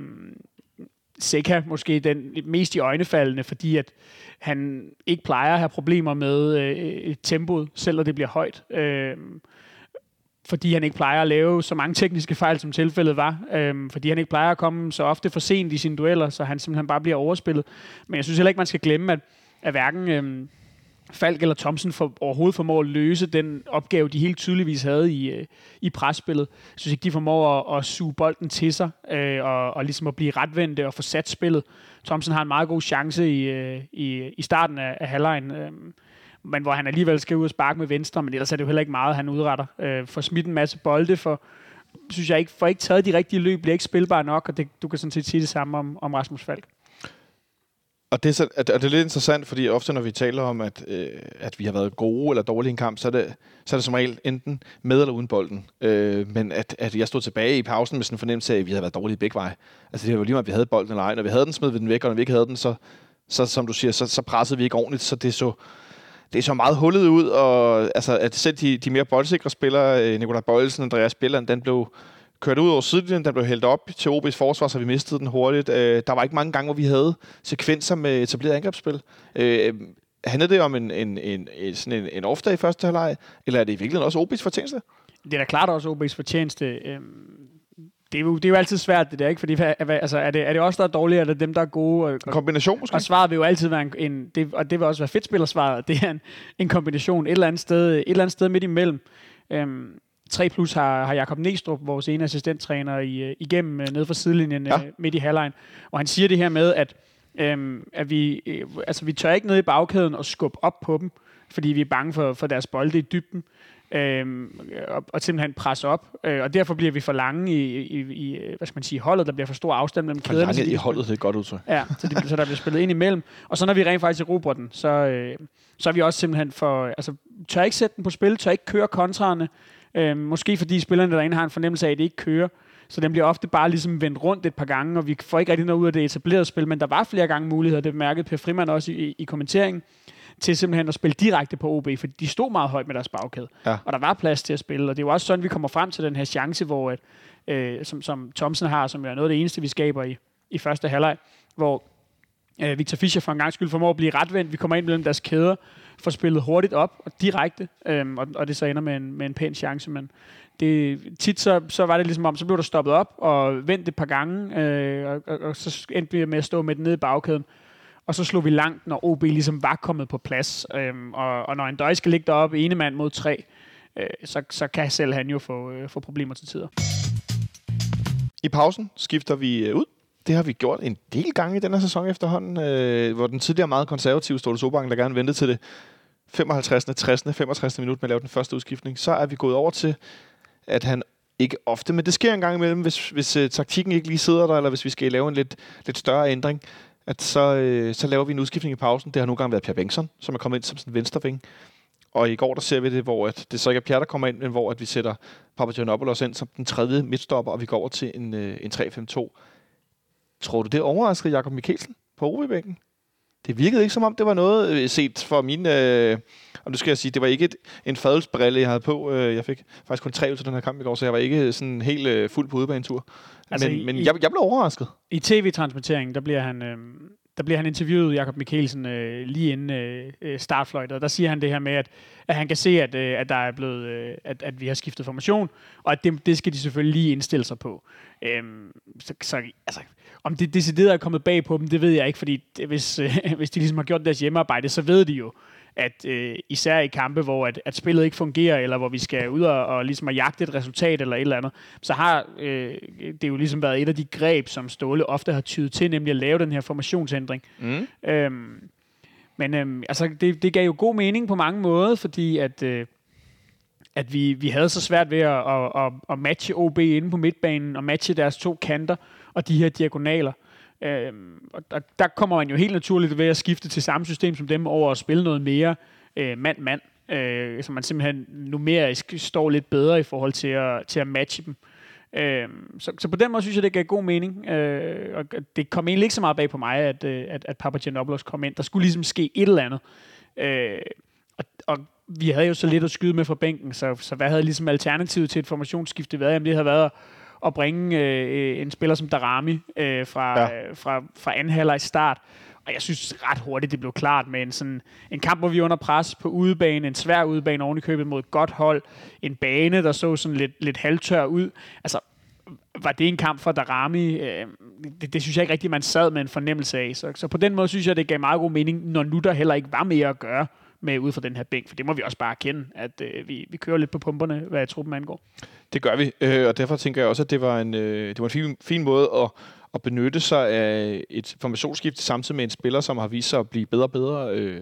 Seca måske den mest i øjnefaldende, fordi at han ikke plejer at have problemer med øh, tempoet, selv når det bliver højt. Øh, fordi han ikke plejer at lave så mange tekniske fejl, som tilfældet var. Øhm, fordi han ikke plejer at komme så ofte for sent i sine dueller, så han simpelthen bare bliver overspillet. Men jeg synes heller ikke, man skal glemme, at, at hverken... øhm, Falk eller Thomsen for, overhovedet formår at løse den opgave, de helt tydeligvis havde i, øh, i presspillet. Jeg synes ikke, de formår at, at suge bolden til sig øh, og, og ligesom at blive retvendte og få sat spillet. Thomsen har en meget god chance i, øh, i, i starten af, af halvlejen, øh, men hvor han alligevel skal ud og sparke med venstre, men ellers er det jo heller ikke meget, han udretter. Øh, får smidt en masse bolde, for synes jeg ikke, får ikke taget de rigtige løb, bliver ikke spilbar nok, og det, du kan sådan set sige det samme om, om Rasmus Falk. Og det, er så, og det er lidt interessant, fordi ofte når vi taler om, at, øh, at vi har været gode eller dårlige i en kamp, så er det, så er det som regel enten med eller uden bolden. Øh, men at, at jeg stod tilbage i pausen med sådan en fornemmelse af, at vi havde været dårlige begge veje. Altså det var lige meget, at vi havde bolden eller ej. Når vi havde den, smed vi den væk, og når vi ikke havde den, så, så som du siger, så, så pressede vi ikke ordentligt, så det så, det så meget hullet ud, og altså, at selv de, de mere boldsikre spillere, øh, Nikolaj Bøjelsen, Andreas Bjelland, den blev, kørt ud over sidelinjen, den blev hældt op til OB's forsvar, så vi mistede den hurtigt. Øh, der var ikke mange gange, hvor vi havde sekvenser med etableret angrebsspil. Øh, handlede det om en, en, en, en, sådan en, en off-day i første halvleg, eller er det i virkeligheden også OB's fortjeneste? Det er da klart også OB's fortjeneste. Øhm, det er, jo, det er jo altid svært, det der, ikke? Fordi altså, er, det, er det os, der er dårlige, eller er det dem, der er gode? Og, kombination måske? Og svaret vil jo altid være en, en det, og det vil også være fedt spillersvaret, *laughs* det er en, en kombination et eller andet sted, et eller andet sted midt imellem. Øhm, 3 plus har, har Jakob Næstrup, vores ene assistenttræner, i, øh, igennem øh, ned fra sidelinjen ja. Øh, midt i halvlejen. Og han siger det her med, at, øhm, at vi, øh, altså, vi tør ikke ned i bagkæden og skubbe op på dem, fordi vi er bange for, for deres bolde i dybden. Øhm, og, og simpelthen presse op. Øh, og derfor bliver vi for lange i, i, i, hvad skal man sige, holdet. Der bliver for stor afstand mellem kæderne. For lange i holdet, det er godt udtryk. Ja, så, de, så der bliver spillet ind imellem. Og så når vi rent faktisk erobrer den, så, øh, så er vi også simpelthen for, altså tør ikke sætte den på spil, tør ikke køre kontraerne, Øh, måske fordi spillerne derinde har en fornemmelse af, at det ikke kører. Så den bliver ofte bare ligesom vendt rundt et par gange, og vi får ikke rigtig noget ud af det etablerede spil, men der var flere gange muligheder, det bemærkede Per Frimand også i, i kommenteringen, til simpelthen at spille direkte på OB, for de stod meget højt med deres bagkæde. Ja. Og der var plads til at spille, og det er jo også sådan, vi kommer frem til den her chance, hvor, at, øh, som, som Thomsen har, som er noget af det eneste, vi skaber i, i første halvleg, hvor øh, Victor Fischer for en gang skyld formår at blive retvendt. Vi kommer ind mellem deres kæder, får spillet hurtigt op og direkte, øhm, og, og det så ender med en, med en pæn chance, men det, tit så, så var det ligesom om, så blev der stoppet op og vendt et par gange, øh, og, og, og så endte vi med at stå med den nede i bagkæden. Og så slog vi langt, når OB ligesom var kommet på plads. Øhm, og, og når en døj skal ligge deroppe, ene mand mod tre, øh, så, så kan selv han jo få, øh, få problemer til tider. I pausen skifter vi øh, ud det har vi gjort en del gange i denne sæson efterhånden, øh, hvor den tidligere meget konservative Ståle Sobang, der gerne ventede til det 55., 60., 65. minut med at lave den første udskiftning, så er vi gået over til, at han ikke ofte, men det sker en gang imellem, hvis, hvis uh, taktikken ikke lige sidder der, eller hvis vi skal lave en lidt, lidt større ændring, at så, øh, så laver vi en udskiftning i pausen. Det har nogle gange været Per Bengtsson, som er kommet ind som sådan en venstreving. Og i går der ser vi det, hvor at det så ikke er Pierre, der kommer ind, men hvor at vi sætter Papagiannopoulos ind som den tredje midtstopper, og vi går over til en, øh, en 3-5-2 Tror du, det overrasker Jakob Mikkelsen på OB-bænken? Det virkede ikke som om, det var noget øh, set for min... Øh, og nu skal jeg sige, det var ikke et, en fadelsbrille, jeg havde på. Øh, jeg fik faktisk kun tre ud til den her kamp i går, så jeg var ikke sådan helt øh, fuld på udebanetur. Altså men, i, men jeg, jeg blev overrasket. I tv-transmitteringen, der bliver han... Øh, der bliver han interviewet, Jakob Mikkelsen, øh, lige inden øh, øh startfløjtet, og der siger han det her med, at, at han kan se, at, øh, at der er blevet, øh, at, at vi har skiftet formation, og at det, det skal de selvfølgelig lige indstille sig på. Øhm, så, så altså, om det decideret er kommet bag på dem, det ved jeg ikke, fordi det, hvis, øh, *laughs* hvis de ligesom har gjort deres hjemmearbejde, så ved de jo, at øh, især i kampe, hvor at, at spillet ikke fungerer, eller hvor vi skal ud og, og ligesom at jagte et resultat eller et eller andet, så har øh, det jo ligesom været et af de greb, som Ståle ofte har tydet til, nemlig at lave den her formationsændring. Mm. Øhm, men øhm, altså, det, det gav jo god mening på mange måder, fordi at, øh, at vi, vi havde så svært ved at, at, at, at matche OB inde på midtbanen, og matche deres to kanter og de her diagonaler. Øhm, og der, der kommer man jo helt naturligt ved at skifte til samme system som dem over at spille noget mere øh, mand-mand, øh, så man simpelthen numerisk står lidt bedre i forhold til at, til at matche dem. Øh, så, så på den måde synes jeg, det gav god mening. Øh, og det kom egentlig ikke så meget bag på mig, at, øh, at, at Papa Giannopoulos kom ind. Der skulle ligesom ske et eller andet. Øh, og, og vi havde jo så lidt at skyde med fra bænken, så, så hvad havde ligesom alternativet til et formationsskifte været? Jamen det havde været at bringe øh, en spiller som Darami øh, fra, ja. øh, fra, fra anden halvleg start. Og jeg synes ret hurtigt, det blev klart med en, sådan, en kamp, hvor vi er under pres på udebane, en svær udebane oven i købet mod et godt hold, en bane, der så sådan lidt, lidt halvtør ud. Altså, var det en kamp for Darami? Øh, det, det synes jeg ikke rigtigt, man sad med en fornemmelse af. Så, så på den måde synes jeg, det gav meget god mening, når nu der heller ikke var mere at gøre med ud fra den her bænk, for det må vi også bare erkende, at øh, vi, vi kører lidt på pumperne, hvad truppen angår. Det gør vi, øh, og derfor tænker jeg også, at det var en, øh, det var en fin, fin måde at, at benytte sig af et formationsskift samtidig med en spiller, som har vist sig at blive bedre og bedre, øh,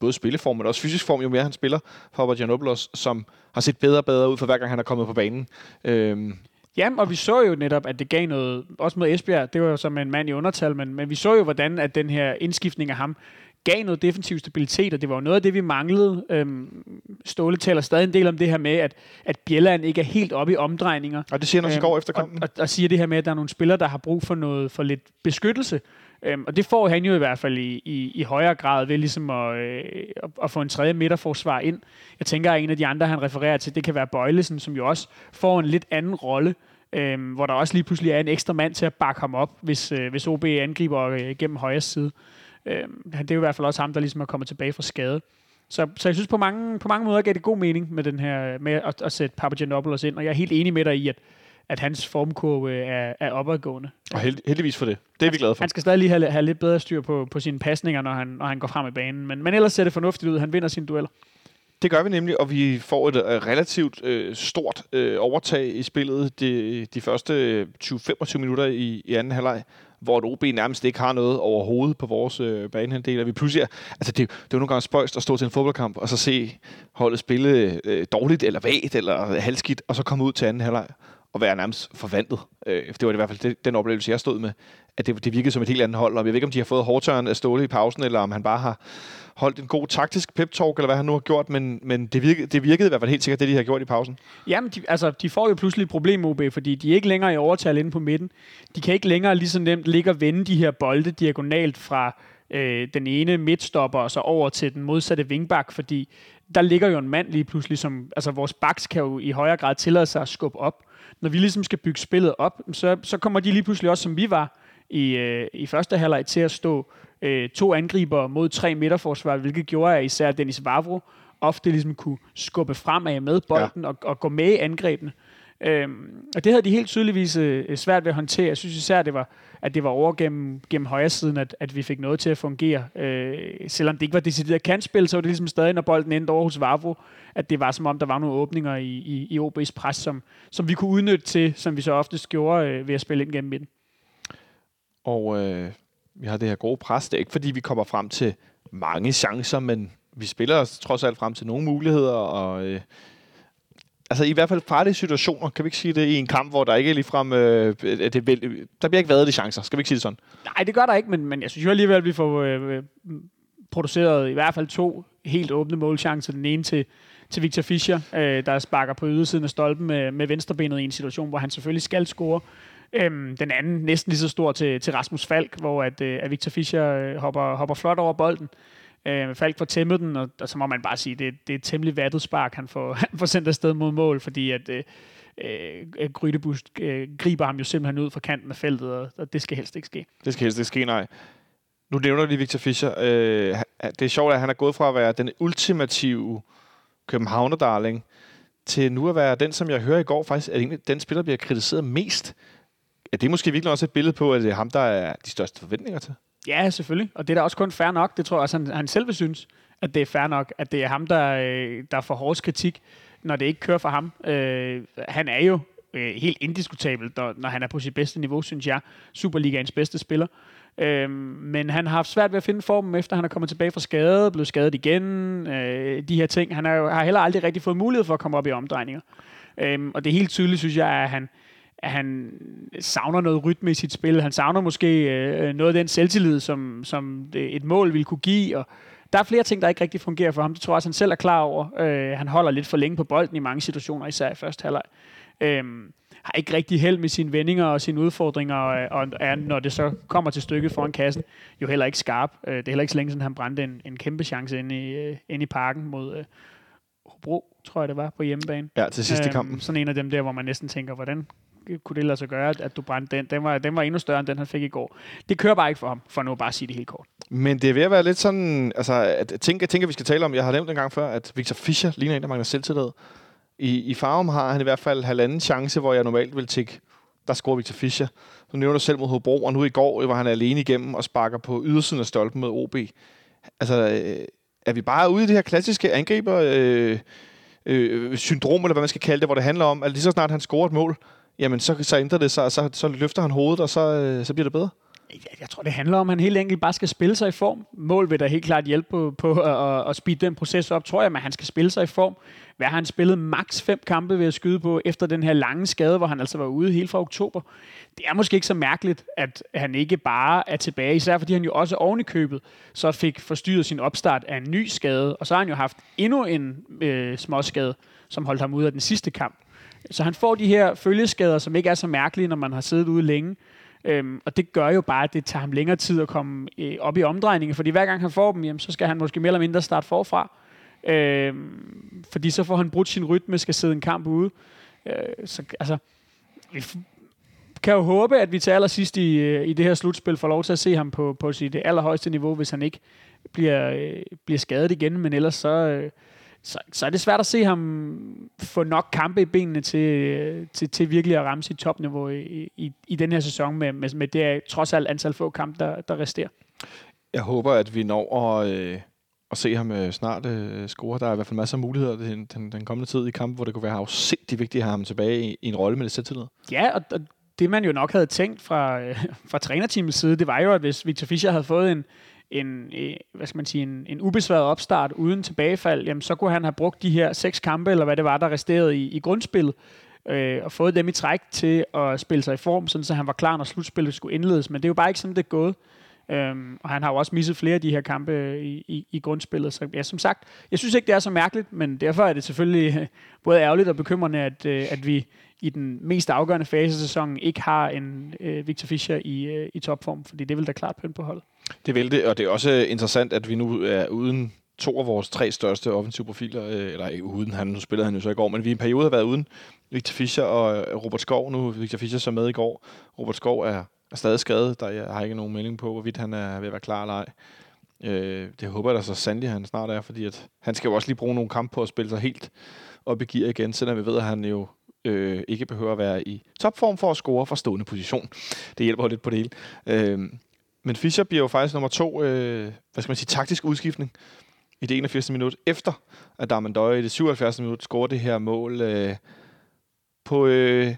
både spilleform, men også fysisk form, jo mere han spiller, for Giannopoulos, som har set bedre og bedre ud for hver gang han er kommet på banen. Øh, Jamen, og vi så jo netop, at det gav noget, også mod Esbjerg, det var jo som en mand i undertal, men, men vi så jo, hvordan at den her indskiftning af ham gav noget defensiv stabilitet, og det var jo noget af det, vi manglede. Øhm, Ståle taler stadig en del om det her med, at, at Bjelland ikke er helt oppe i omdrejninger. Og det siger han også øhm, i går efter kampen. Og, og, og siger det her med, at der er nogle spillere, der har brug for noget for lidt beskyttelse. Øhm, og det får han jo i hvert fald i, i, i højere grad ved ligesom at, øh, at få en tredje midterforsvar ind. Jeg tænker, at en af de andre, han refererer til, det kan være Bøjlesen, som jo også får en lidt anden rolle øhm, hvor der også lige pludselig er en ekstra mand til at bakke ham op, hvis, øh, hvis OB angriber øh, gennem højre side. Øhm, det er jo i hvert fald også ham, der ligesom er kommet tilbage fra skade. Så, så jeg synes på mange, på mange måder gav det god mening med, den her, med at, at sætte Papagiannopoulos ind, og jeg er helt enig med dig i, at, at hans formkurve er, er opadgående. Og held, heldigvis for det. Det er vi glade for. Han skal stadig lige have, have lidt bedre styr på, på sine pasninger, når han, når han går frem i banen. Men, men ellers ser det fornuftigt ud. Han vinder sine dueller. Det gør vi nemlig, og vi får et uh, relativt uh, stort uh, overtag i spillet de, de første 20-25 minutter i, i anden halvleg, hvor et OB nærmest ikke har noget overhovedet på vores øh, banehandel. Vi pludselig er, altså det, det er jo nogle gange spøjst at stå til en fodboldkamp og så se holdet spille øh, dårligt eller vagt eller halvskidt, og så komme ud til anden halvleg og være nærmest forvandlet. Øh, det var i hvert fald det, den oplevelse, jeg stod med, at det, det virkede som et helt andet hold. Og jeg ved ikke, om de har fået hårdtøren af Ståle i pausen, eller om han bare har holdt en god taktisk pep-talk, eller hvad han nu har gjort, men, men det, virkede, det virkede i hvert fald helt sikkert, det de har gjort i pausen. Jamen, de, altså, de får jo pludselig et problem, OB, fordi de er ikke længere i overtal inde på midten. De kan ikke længere lige så nemt ligge og vende de her bolde diagonalt fra øh, den ene midtstopper og så over til den modsatte vingbak, fordi der ligger jo en mand lige pludselig, som, altså vores backs kan jo i højere grad tillade sig at skubbe op. Når vi ligesom skal bygge spillet op, så, så kommer de lige pludselig også, som vi var i, øh, i første halvleg, til at stå øh, to angriber mod tre midterforsvar, hvilket gjorde, at især Dennis Vavro ofte ligesom kunne skubbe fremad med bolden ja. og, og gå med i angrebene. Øhm, og det havde de helt tydeligvis øh, svært ved at håndtere. Jeg synes især, det var, at det var over gennem, gennem højre siden, at, at vi fik noget til at fungere. Øh, selvom det ikke var decideret kantspil, så var det ligesom stadig, når bolden endte over hos Vavro, at det var som om, der var nogle åbninger i, i, i OB's pres, som, som vi kunne udnytte til, som vi så ofte gjorde øh, ved at spille ind gennem midten. Og øh, vi har det her gode pres. Det er ikke, fordi vi kommer frem til mange chancer, men vi spiller os trods alt frem til nogle muligheder, og øh, altså i hvert fald farlige situationer, kan vi ikke sige det, i en kamp, hvor der ikke er ligefrem, øh, øh det, der bliver ikke været de chancer, skal vi ikke sige det sådan? Nej, det gør der ikke, men, men jeg synes jo alligevel, at vi får øh, øh, produceret i hvert fald to helt åbne målchancer. Den ene til, til Victor Fischer, øh, der sparker på ydersiden af stolpen med, med venstrebenet i en situation, hvor han selvfølgelig skal score. Øhm, den anden næsten lige så stor til, til Rasmus Falk, hvor at, øh, at Victor Fischer øh, hopper, hopper flot over bolden. Øh, Falk får tæmmet den, og, og så må man bare sige, det, det er et temmelig vattet spark, han får, *laughs* han får sendt afsted mod mål, fordi at øh, øh, Grydebus øh, griber ham jo simpelthen ud fra kanten af feltet, og, og det skal helst ikke ske. Det skal helst ikke ske, nej. Nu nævner du lige Victor Fischer. Øh, det er sjovt, at han er gået fra at være den ultimative Københavner-darling, til nu at være den, som jeg hører i går, faktisk er den spiller, bliver kritiseret mest er det måske virkelig også et billede på, at det er ham, der er de største forventninger til? Ja, selvfølgelig. Og det er da også kun fair nok. Det tror jeg også, han, han selv synes, at det er fair nok, at det er ham, der, øh, der får hårdest kritik, når det ikke kører for ham. Øh, han er jo øh, helt indiskutabel, når, når han er på sit bedste niveau, synes jeg. Superligaens bedste spiller. Øh, men han har haft svært ved at finde formen, efter han er kommet tilbage fra skade, blevet skadet igen, øh, de her ting. Han har, jo, har heller aldrig rigtig fået mulighed for at komme op i omdrejninger. Øh, og det er helt tydeligt, synes jeg, at han, at han savner noget rytme i sit spil. Han savner måske øh, noget af den selvtillid, som, som det, et mål vil kunne give. Og der er flere ting, der ikke rigtig fungerer for ham. Det tror jeg også, han selv er klar over. Øh, han holder lidt for længe på bolden i mange situationer, især i første halvleg. Øh, har ikke rigtig held med sine vendinger og sine udfordringer, og, og er, når det så kommer til stykket foran kassen, jo heller ikke skarp. Øh, det er heller ikke så længe siden, han brændte en, en kæmpe chance inde i, øh, inde i parken mod, øh, Hobro, tror jeg det var, på hjemmebane. Ja, til sidste Øhm, kampen. Sådan en af dem der, hvor man næsten tænker, hvordan kunne det lade sig gøre, at du brændte den? Den var, den var endnu større, end den han fik i går. Det kører bare ikke for ham, for nu at bare sige det helt kort. Men det er ved at være lidt sådan, altså, at tænke, tænker, jeg tænker, vi skal tale om, jeg har nævnt en gang før, at Victor Fischer ligner en, der mangler selvtillid. I, I Farum har han i hvert fald halvanden chance, hvor jeg normalt vil tænke, der scorer Victor Fischer. Nu nævner du selv mod Hobro, og nu i går øh, var han alene igennem og sparker på ydersiden af stolpen mod OB. Altså, øh, er vi bare ude i det her klassiske angriber øh, øh, syndrom, eller hvad man skal kalde det, hvor det handler om, at lige så snart han scorer et mål, jamen så, så ændrer det sig, og så, så løfter han hovedet, og så, øh, så bliver det bedre. Jeg, jeg tror, det handler om, at han helt enkelt bare skal spille sig i form. Mål vil da helt klart hjælpe på, på at, at, speede den proces op, tror jeg, men han skal spille sig i form. Hvad har han spillet maks fem kampe ved at skyde på, efter den her lange skade, hvor han altså var ude helt fra oktober. Det er måske ikke så mærkeligt, at han ikke bare er tilbage, især fordi han jo også oven i købet så fik forstyrret sin opstart af en ny skade, og så har han jo haft endnu en øh, småskade, som holdt ham ude af den sidste kamp. Så han får de her følgeskader, som ikke er så mærkelige, når man har siddet ude længe. Øhm, og det gør jo bare, at det tager ham længere tid at komme øh, op i omdrejningen, fordi hver gang han får dem, jamen, så skal han måske mere eller mindre starte forfra. Øhm, fordi så får han brudt sin rytme, skal sidde en kamp ude. Øh, så altså, vi f- kan jo håbe, at vi til allersidst i, øh, i det her slutspil får lov til at se ham på, på sit allerhøjeste niveau, hvis han ikke bliver, øh, bliver skadet igen, men ellers så, øh, så, så er det svært at se ham få nok kampe i benene til, til, til virkelig at ramme sit topniveau i, i, i den her sæson med, med, med det trods alt antal få kampe, der, der resterer. Jeg håber, at vi når at, øh, at se ham øh, snart øh, score. Der er i hvert fald masser af muligheder den, den, den kommende tid i kampen, hvor det kunne være afsindig vigtigt at have ham tilbage i, i en rolle med det selvtillid. Ja, og, og det man jo nok havde tænkt fra, øh, fra trænerteamets side, det var jo, at hvis Victor Fischer havde fået en, en, øh, hvad skal man sige, en, en ubesværet opstart uden tilbagefald, jamen så kunne han have brugt de her seks kampe, eller hvad det var, der resterede i, i grundspillet, øh, og fået dem i træk til at spille sig i form, sådan så han var klar, når slutspillet skulle indledes. Men det er jo bare ikke sådan, det er gået. Øhm, og han har jo også misset flere af de her kampe øh, i, i, i grundspillet. Så ja, som sagt, jeg synes ikke, det er så mærkeligt, men derfor er det selvfølgelig *laughs* både ærgerligt og bekymrende, at, øh, at vi i den mest afgørende fase af sæsonen ikke har en øh, Victor Fischer i, øh, i topform, fordi det vil da klart pynte på holdet. Det vil det, og det er også øh, interessant, at vi nu er uden to af vores tre største offensive profiler, øh, eller ikke uden, han, nu spillede han jo så i går, men vi i en periode har været uden Victor Fischer og øh, Robert Skov. Nu Victor Fischer så med i går. Robert Skov er, er stadig skadet, der jeg har ikke nogen melding på, hvorvidt han er ved at være klar eller ej. Øh, det håber jeg da så sandelig, han snart er, fordi at han skal jo også lige bruge nogle kampe på at spille sig helt op i gear igen, selvom vi ved, at han jo øh, ikke behøver at være i topform for at score fra stående position. Det hjælper jo lidt på det hele. Øh, men Fischer bliver jo faktisk nummer to, øh, hvad skal man sige, taktisk udskiftning i det 81. minut, efter at Darmandøje i det 77. minut scorer det her mål øh, på, øh,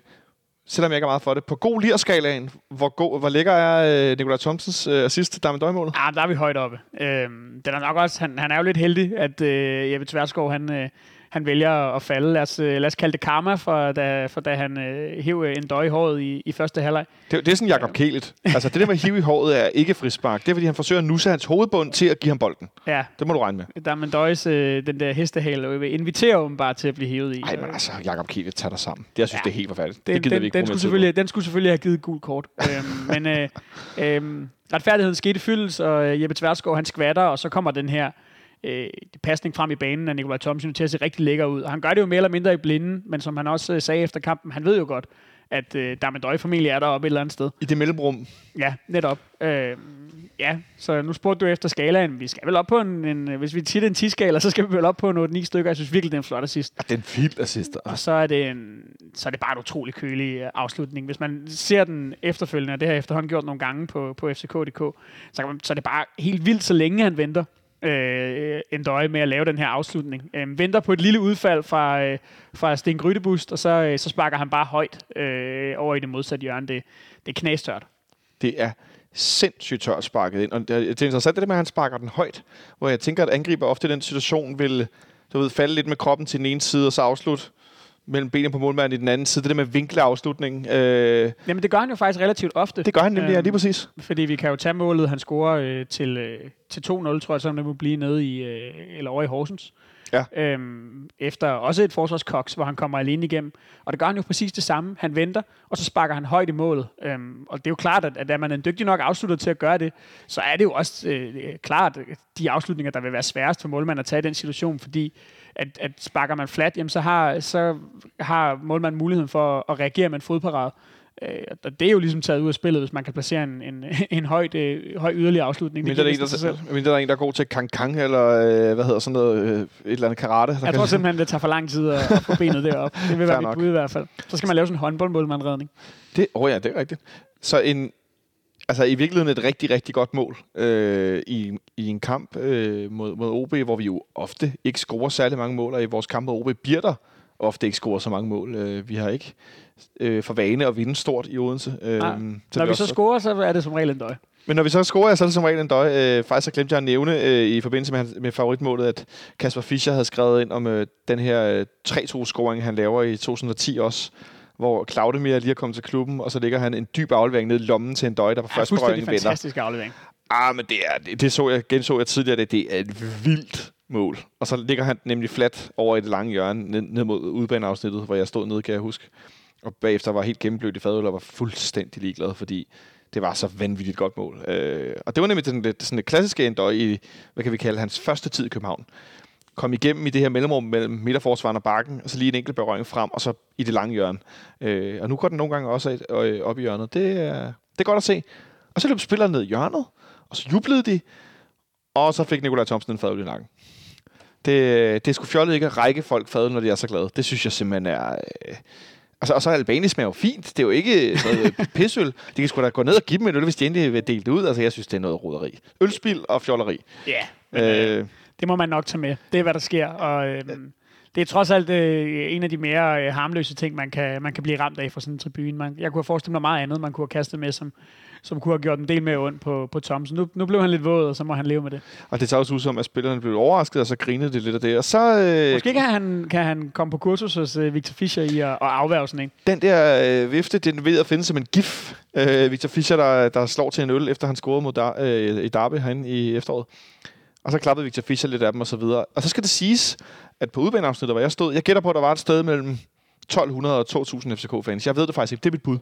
selvom jeg ikke er meget for det, på god lirskalaen, Hvor, god, hvor lækker er øh, Nikolaj Thomsens øh, assist til Darman målet? Ah, der er vi højt oppe. Øh, den er nok også, han, han er jo lidt heldig, at øh, Jeppe Tverskov, han, øh, han vælger at falde. Lad os, øh, lad os kalde det karma, for da, for da han øh, hæv en døj i håret i, i første halvleg. Det, det er sådan Jakob Kælet. Altså det der med at hive i håret er ikke frispark. Det er fordi, han forsøger at nusse hans hovedbund til at give ham bolden. Ja, Det må du regne med. der er man døjs, øh, den der hestehale, inviterer dem bare til at blive hævet i. Nej, men altså, Jakob Kælet tager dig sammen. Det, jeg synes, Ja. det er helt forfærdeligt. den, det gider den, vi ikke den, skulle selvfølgelig, den skulle selvfølgelig have givet gul kort. *laughs* øhm, men øh, øh, retfærdigheden skete fyldes, og øh, Jeppe Tverskov, han skvatter, og så kommer den her øh, pasning frem i banen af Nikolaj Thomsen til at se rigtig lækker ud. Og han gør det jo mere eller mindre i blinden, men som han også øh, sagde efter kampen, han ved jo godt, at øh, Darmendøj familie er deroppe et eller andet sted. I det mellemrum. Ja, netop. Øh, ja, så nu spurgte du efter skalaen. Vi skal vel op på en, en hvis vi tit en 10-skala, så skal vi vel op på en 8-9 stykker. Jeg synes virkelig, det er en flot assist. Ah, det er en vild assist. Og så er det, en, så er det bare en utrolig kølig øh, afslutning. Hvis man ser den efterfølgende, og det har jeg efterhånden gjort nogle gange på, på FCK.dk, så, kan man, så er det bare helt vildt, så længe han venter øh, en døje med at lave den her afslutning. Øh, venter på et lille udfald fra, øh, fra Sten Grydebust, og så, øh, så sparker han bare højt øh, over i det modsatte hjørne. Det, det er knastørt. Det er sindssygt tørt sparket ind. Og det er, interessant, det der med, at han sparker den højt. Hvor jeg tænker, at angriber ofte i den situation vil du ved, falde lidt med kroppen til den ene side, og så afslutte mellem benene på målmanden i den anden side. Det der med vinkle afslutning. Øh, Jamen, det gør han jo faktisk relativt ofte. det gør han nemlig, ja, Øhm, lige præcis. Fordi vi kan jo tage målet, han scorer øh, til, øh, til 2-0, tror jeg, så det må blive nede i, øh, eller over i Horsens. Ja. Øhm, efter også et forsvarskoks, hvor han kommer alene igennem. Og det gør han jo præcis det samme. Han venter, og så sparker han højt i målet. Øhm, og det er jo klart, at, at er man en dygtig nok afslutter til at gøre det, så er det jo også øh, klart de afslutninger, der vil være sværest for målmanden at tage i den situation, fordi at, at sparker man flat, jamen så har, så har målmanden muligheden for at reagere med en fodparade. Øh, og det er jo ligesom taget ud af spillet, hvis man kan placere en, en, *laughs* en højt, øh, høj yderligere afslutning. Men der, er der, men der er en, der er god til kang kang, eller øh, hvad hedder sådan noget, øh, et eller andet karate. Jeg tror simpelthen, det tager for lang tid at, at få benet derop. *laughs* Det vil være mit bud i hvert fald. Så skal man lave sådan en håndboldmålmandredning. Det, åh oh ja, det er rigtigt. Så en, altså i virkeligheden et rigtig, rigtig godt mål øh, i, i en kamp øh, mod, mod OB, hvor vi jo ofte ikke scorer særlig mange mål, og i vores kamp mod OB bliver der ofte ikke scorer så mange mål. Øh, vi har ikke øh, for vane at vinde stort i Odense. Øh, Nej. Når vi, vi så scorer, så er det som regel en døj. Men når vi så scorer, så er det som regel en døj. Øh, faktisk så glemte jeg at nævne øh, i forbindelse med, med favoritmålet, at Kasper Fischer havde skrevet ind om øh, den her øh, 3-2-scoring, han laver i 2010 også hvor Claudemir lige er kommet til klubben, og så ligger han en dyb aflevering ned i lommen til en døj, der på første berøring vinder. fantastisk aflevering. Ah, men det, er, det, det så jeg, genså jeg tidligere, det, det er et vildt mål. Og så ligger han nemlig flat over i det lange hjørne, ned, ned mod udbaneafsnittet, hvor jeg stod nede, kan jeg huske. Og bagefter var helt gennemblødt i fadøl og var fuldstændig ligeglad, fordi det var så vanvittigt godt mål. Øh, og det var nemlig sådan lidt, sådan et klassisk endøj i, hvad kan vi kalde, hans første tid i København. Kom igennem i det her mellemrum mellem midterforsvaren og bakken, og så lige en enkelt berøring frem, og så i det lange hjørne. Øh, og nu går den nogle gange også øh, op i hjørnet. Det, er, det er godt at se. Og så løb spillerne ned i hjørnet, og så jublede de, og så fik Nikolaj Thomsen en fadøl i nakken. Det, det er sgu fjollet ikke at række folk fadøl, når de er så glade. Det synes jeg simpelthen er... Øh, Altså, og så Albani smager jo fint. Det er jo ikke noget *laughs* pisøl. De kan sgu da gå ned og give dem et øl, hvis de endelig vil dele det ud. Altså, jeg synes, det er noget roderi. Ølspil og fjolleri. Ja, yeah, øh, det må man nok tage med. Det er, hvad der sker. Og, øh, det er trods alt øh, en af de mere øh, harmløse ting, man kan, man kan blive ramt af fra sådan en tribune. Man, jeg kunne have forestillet mig meget andet, man kunne have kastet med, som, som kunne have gjort en del mere ondt på, på Tom. Så nu, nu blev han lidt våd, og så må han leve med det. Og det tager også ud som, at spillerne blev overrasket, og så grinede det lidt af det. Og så, øh, Måske kan han, kan han komme på kursus hos øh, Victor Fischer i at, at afværge sådan en. Den der øh, vifte, den ved at finde som en gif. Øh, Victor Fischer, der, der slår til en øl, efter han scorede mod der, øh, i Derby herinde i efteråret. Og så klappede Victor Fischer lidt af dem og så videre. Og så skal det siges, at på udbaneafsnittet, hvor jeg stod, jeg gætter på, at der var et sted mellem 1200 og 2000 FCK-fans. Jeg ved det faktisk ikke. Det er mit bud.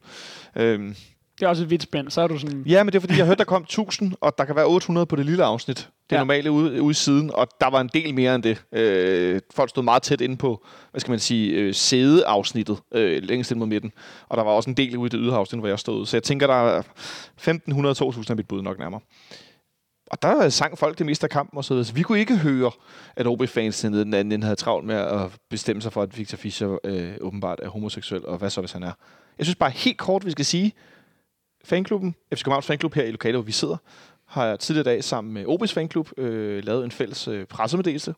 Øhm, det er også et vidt spænd. Så er du sådan... Ja, men det er fordi, jeg hørte, der kom 1000, og der kan være 800 på det lille afsnit. Det er ja. normale ude, ude siden, og der var en del mere end det. Øh, folk stod meget tæt inde på, hvad skal man sige, øh, sædeafsnittet, øh, længst ind mod midten. Og der var også en del ude i det ydre afsnit, hvor jeg stod. Så jeg tænker, der er 1500-2000 af mit bud nok nærmere og der sang folk det meste af kampen og så videre. Så vi kunne ikke høre, at OB-fans den anden havde travlt med at bestemme sig for, at Victor Fischer øh, åbenbart er homoseksuel, og hvad så, hvis han er. Jeg synes bare helt kort, vi skal sige, fanklubben, FC Københavns fanklub her i lokalet, hvor vi sidder, har jeg tidligere dag sammen med OB's fanklub øh, lavet en fælles øh, pressemeddelelse,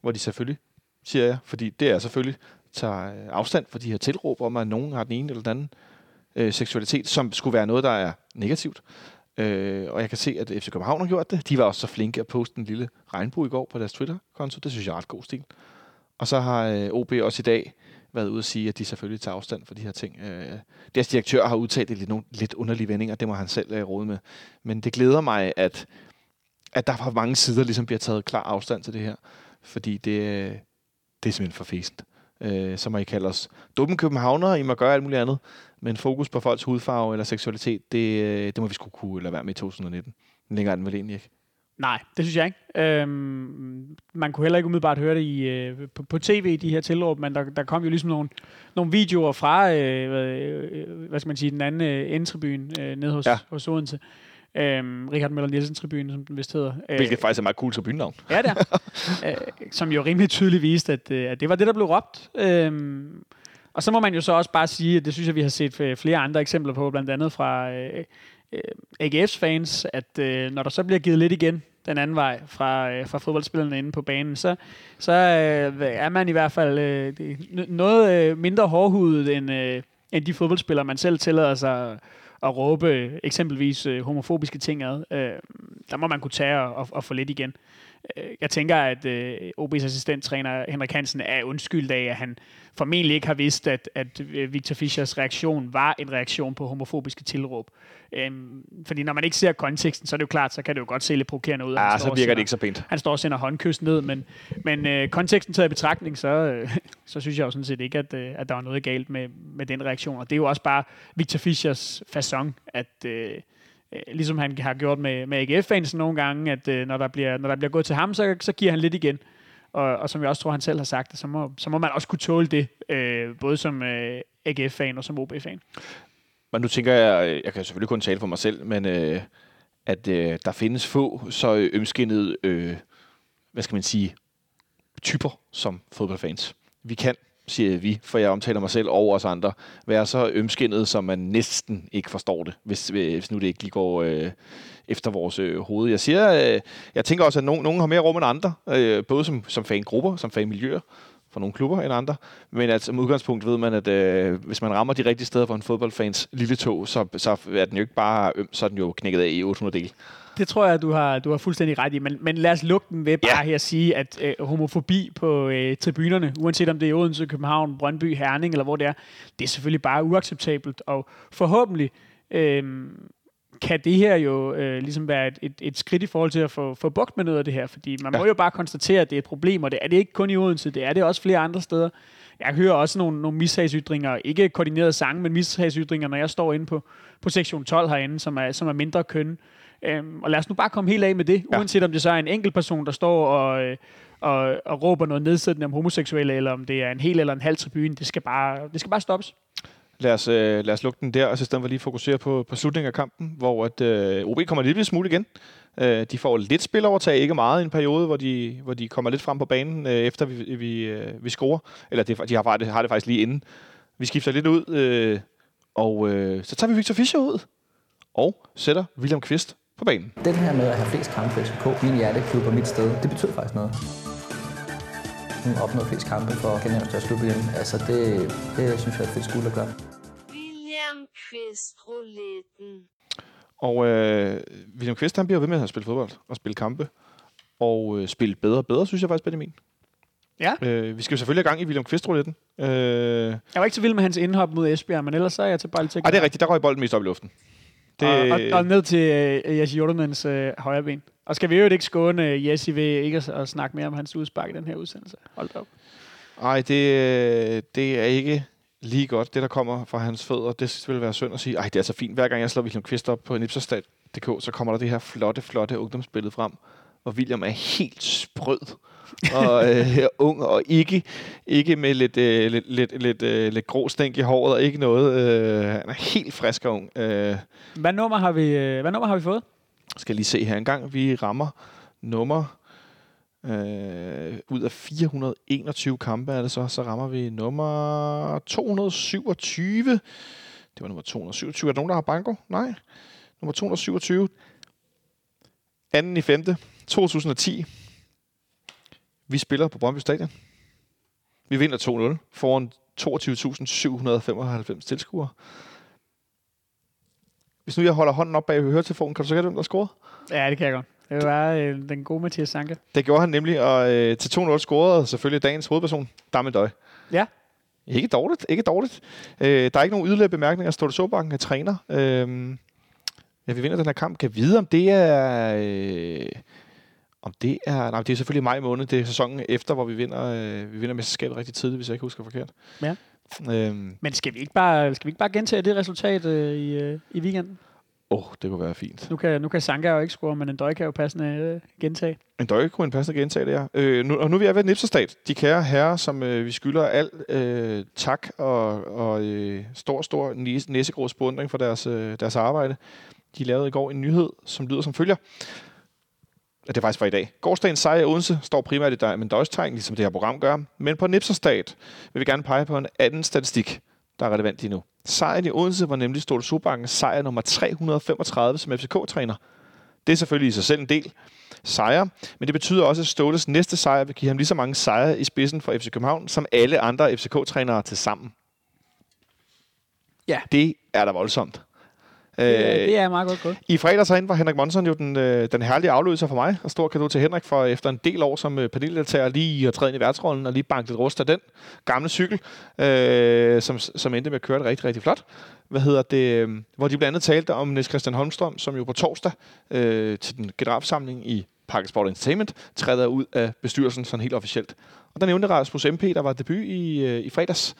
hvor de selvfølgelig, siger jeg, fordi det er selvfølgelig, tager øh, afstand for de her tilråb om, at nogen har den ene eller den anden øh, seksualitet, som skulle være noget, der er negativt. Øh, og jeg kan se, at FC København har gjort det. De var også så flinke at poste en lille regnbue i går på deres Twitter-konto. Det synes jeg er ret god stil. Og så har øh, OB også i dag været ude at sige, at de selvfølgelig tager afstand for de her ting. Øh, deres direktør har udtalt lidt, nogle lidt underlige vendinger, det må han selv øh, råde med. Men det glæder mig, at, at der fra mange sider ligesom bliver taget klar afstand til det her. Fordi det, øh, det er simpelthen for fæsent. Øh, så må I kalde os dumme københavnere, I må gøre alt muligt andet. Men fokus på folks hudfarve eller seksualitet, det, øh, det må vi skulle kunne lade være med i 2019. Længere den vel egentlig ikke. Nej, det synes jeg ikke. Øhm, man kunne heller ikke umiddelbart høre det i, øh, på, på tv, de her tilråb, men der, der kom jo ligesom nogle, nogle videoer fra, øh, hvad, øh, hvad skal man sige, den anden øh, endtribune øh, nede hos, ja. hos Odense. Øhm, Richard Møller Nielsen tribune, som den vist hedder. Øh, Hvilket faktisk er meget cool tribunenavn. Ja, det er. *laughs* øh, som jo rimelig tydeligt viste, at, øh, at det var det, der blev råbt. Øhm, og så må man jo så også bare sige, at det synes jeg, vi har set flere andre eksempler på, blandt andet fra øh, øh, AGF's fans, at øh, når der så bliver givet lidt igen den anden vej fra, øh, fra fodboldspillerne inde på banen, så, så øh, er man i hvert fald øh, noget øh, mindre hårdhudet end, øh, end de fodboldspillere, man selv tillader sig at råbe øh, eksempelvis øh, homofobiske ting ad. Øh, der må man kunne tage og, og, og få lidt igen. Øh, jeg tænker, at øh, OB's assistenttræner Henrik Hansen er undskyldt af, at han formentlig ikke har vidst, at, at øh, Victor Fischers reaktion var en reaktion på homofobiske tilråb. Øhm, fordi når man ikke ser konteksten, så er det jo klart, så kan det jo godt se lidt provokerende ud. Ja, så virker det ikke så pænt. Han står og sender håndkys ned, men, men øh, konteksten taget i betragtning, så, øh, *laughs* så synes jeg jo sådan set ikke, at, øh, at der var noget galt med, med den reaktion. Og det er jo også bare Victor Fischers façon, at... Øh Øh, ligesom han har gjort med, med AGF-fans nogle gange, at øh, når, der bliver, når der bliver gået til ham, så, så giver han lidt igen. Og, og som jeg også tror, han selv har sagt, så må, så må man også kunne tåle det, øh, både som øh, AGF-fan og som OB-fan. Men nu tænker jeg, øh, jeg kan selvfølgelig kun tale for mig selv, men øh, at øh, der findes få så ømskinnede, øh, hvad skal man sige, typer som fodboldfans. Vi kan, siger vi, for jeg omtaler mig selv og os andre, være så ømskindet, som man næsten ikke forstår det, hvis, øh, hvis nu det ikke lige går øh, efter vores øh, hoved. Jeg siger, øh, jeg tænker også, at nogen, nogen har mere rum end andre, øh, både som, som fangrupper, som fanmiljøer, for nogle klubber end andre. Men at som udgangspunkt ved man, at øh, hvis man rammer de rigtige steder for en fodboldfans lille tog, så, så er den jo ikke bare øm, så er den jo knækket af i 800 dele. Det tror jeg, du har, du har fuldstændig ret i. Men, men lad os lukke den ved bare ja. her at sige, at øh, homofobi på øh, tribunerne, uanset om det er Odense, København, Brøndby, Herning eller hvor det er, det er selvfølgelig bare uacceptabelt. Og forhåbentlig øh, kan det her jo øh, ligesom være et, et, et skridt i forhold til at få, få bugt med noget af det her, fordi man ja. må jo bare konstatere, at det er et problem, og det er det ikke kun i Odense, det er det også flere andre steder. Jeg hører også nogle, nogle mishagsytringer, ikke koordinerede sange, men mishagsytringer, når jeg står inde på, på sektion 12 herinde, som er, som er mindre køn. Øhm, og lad os nu bare komme helt af med det, ja. uanset om det så er en enkelt person, der står og, øh, og, og råber noget nedsættende om homoseksuelle, eller om det er en hel eller en halv tribune. Det skal bare, det skal bare stoppes. Lad os, øh, lad os lukke den der, og så stedet for lige fokusere på, på slutningen af kampen, hvor at, øh, OB kommer lidt smule igen. Øh, de får lidt spilovertag, ikke meget i en periode, hvor de, hvor de kommer lidt frem på banen, øh, efter vi, vi, øh, vi scorer. Eller det, de har, har det faktisk lige inden. Vi skifter lidt ud, øh, og øh, så tager vi Victor Fischer ud, og sætter William Kvist på banen. Den her med at have flest kampe for FCK, min hjerteklub og mit sted, det betyder faktisk noget hun opnået flest kampe for Canadiens største klub igen. Altså, det, det synes jeg er et fedt skuld at gøre. William Kvist Og øh, William Kvist, han bliver ved med at spille fodbold og spille kampe. Og øh, spille bedre og bedre, synes jeg faktisk, Benjamin. Ja. Øh, vi skal jo selvfølgelig have gang i William kvist -rouletten. Øh, jeg var ikke så vild med hans indhop mod Esbjerg, men ellers så er jeg til bare til Ej, det er rigtigt. Der røg bolden mest op i luften. Det... Og, og, og ned til uh, Jesse Jordanens uh, højre ben. Og skal vi jo ikke skåne uh, Jesse ved ikke at, at snakke mere om hans udspark i den her udsendelse? Hold op. Nej, det, det er ikke lige godt, det der kommer fra hans fødder. Det vil være synd at sige, ej, det er så fint. Hver gang jeg slår William Kvist op på nipserstad.dk, så kommer der det her flotte, flotte ungdomsbillede frem, hvor William er helt sprød og øh, ung, og ikke, ikke med lidt, øh, lidt, lidt, lidt, øh, lidt grå stænk i håret, og ikke noget. Øh, han er helt frisk og ung. Øh. Hvad, nummer har vi, øh, hvad nummer har vi fået? Skal lige se her en gang. Vi rammer nummer øh, ud af 421 kampe, er det så, så rammer vi nummer 227. Det var nummer 227. Er der nogen, der har banko? Nej. Nummer 227. Anden i 5. 2010. Vi spiller på Brøndby Stadion. Vi vinder 2-0 foran 22.795 tilskuere. Hvis nu jeg holder hånden op bag høretelefonen, kan du så gætte, hvem der scorede? Ja, det kan jeg godt. Det var øh, den gode Mathias Sanke. Det gjorde han nemlig, og øh, til 2-0 scorede selvfølgelig dagens hovedperson, Damme Døj. Ja. Ikke dårligt, ikke dårligt. Øh, der er ikke nogen yderligere bemærkninger. Ståle Sobakken er træner. Øh, ja, vi vinder den her kamp. Kan vide, om det er... Øh, om det er... Nej, det er selvfølgelig maj måned. Det er sæsonen efter, hvor vi vinder, øh, vi vinder mesterskabet rigtig tidligt, hvis jeg ikke husker forkert. Ja. Øhm. Men skal vi ikke bare, skal vi ikke bare gentage det resultat øh, i, øh, i weekenden? Åh, oh, det kunne være fint. Nu kan, nu kan Sanka jo ikke score, men en døj kan jo passende øh, gentage. En døj kunne en passende gentage, det er. Øh, nu, og nu er vi ved Nipserstat. De kære herrer, som øh, vi skylder al øh, tak og, og øh, stor, stor næsegrås beundring for deres, øh, deres arbejde. De lavede i går en nyhed, som lyder som følger at det faktisk var i dag. Gårdsdagens sejr i Odense står primært i Diamond Dodge-tegn, ligesom det her program gør. Men på Nipserstat vil vi gerne pege på en anden statistik, der er relevant lige nu. Sejren i Odense var nemlig Ståle Sobankens sejr nummer 335 som FCK-træner. Det er selvfølgelig i sig selv en del sejre, men det betyder også, at Ståles næste sejr vil give ham lige så mange sejre i spidsen for FC København, som alle andre FCK-trænere til sammen. Ja. Det er da voldsomt. Det, er- det er meget godt gået. I fredags herinde var Henrik Monson jo den, øh, den herlige afløser for mig, og stor kado til Henrik for efter en del år som øh, paneldeltager lige at træde ind i værtsrollen og lige banke lidt rust af den gamle cykel, øh, som, som endte med at køre det rigtig, rigtig flot. Hvad hedder det? øh, Hvor de blandt andet talte om Niels Christian Holmstrøm, som jo på torsdag øh, til den generalforsamling i Park Sport Entertainment træder ud af bestyrelsen sådan helt officielt. Og der nævnte Rasmus MP, der var debut i, øh, i fredags,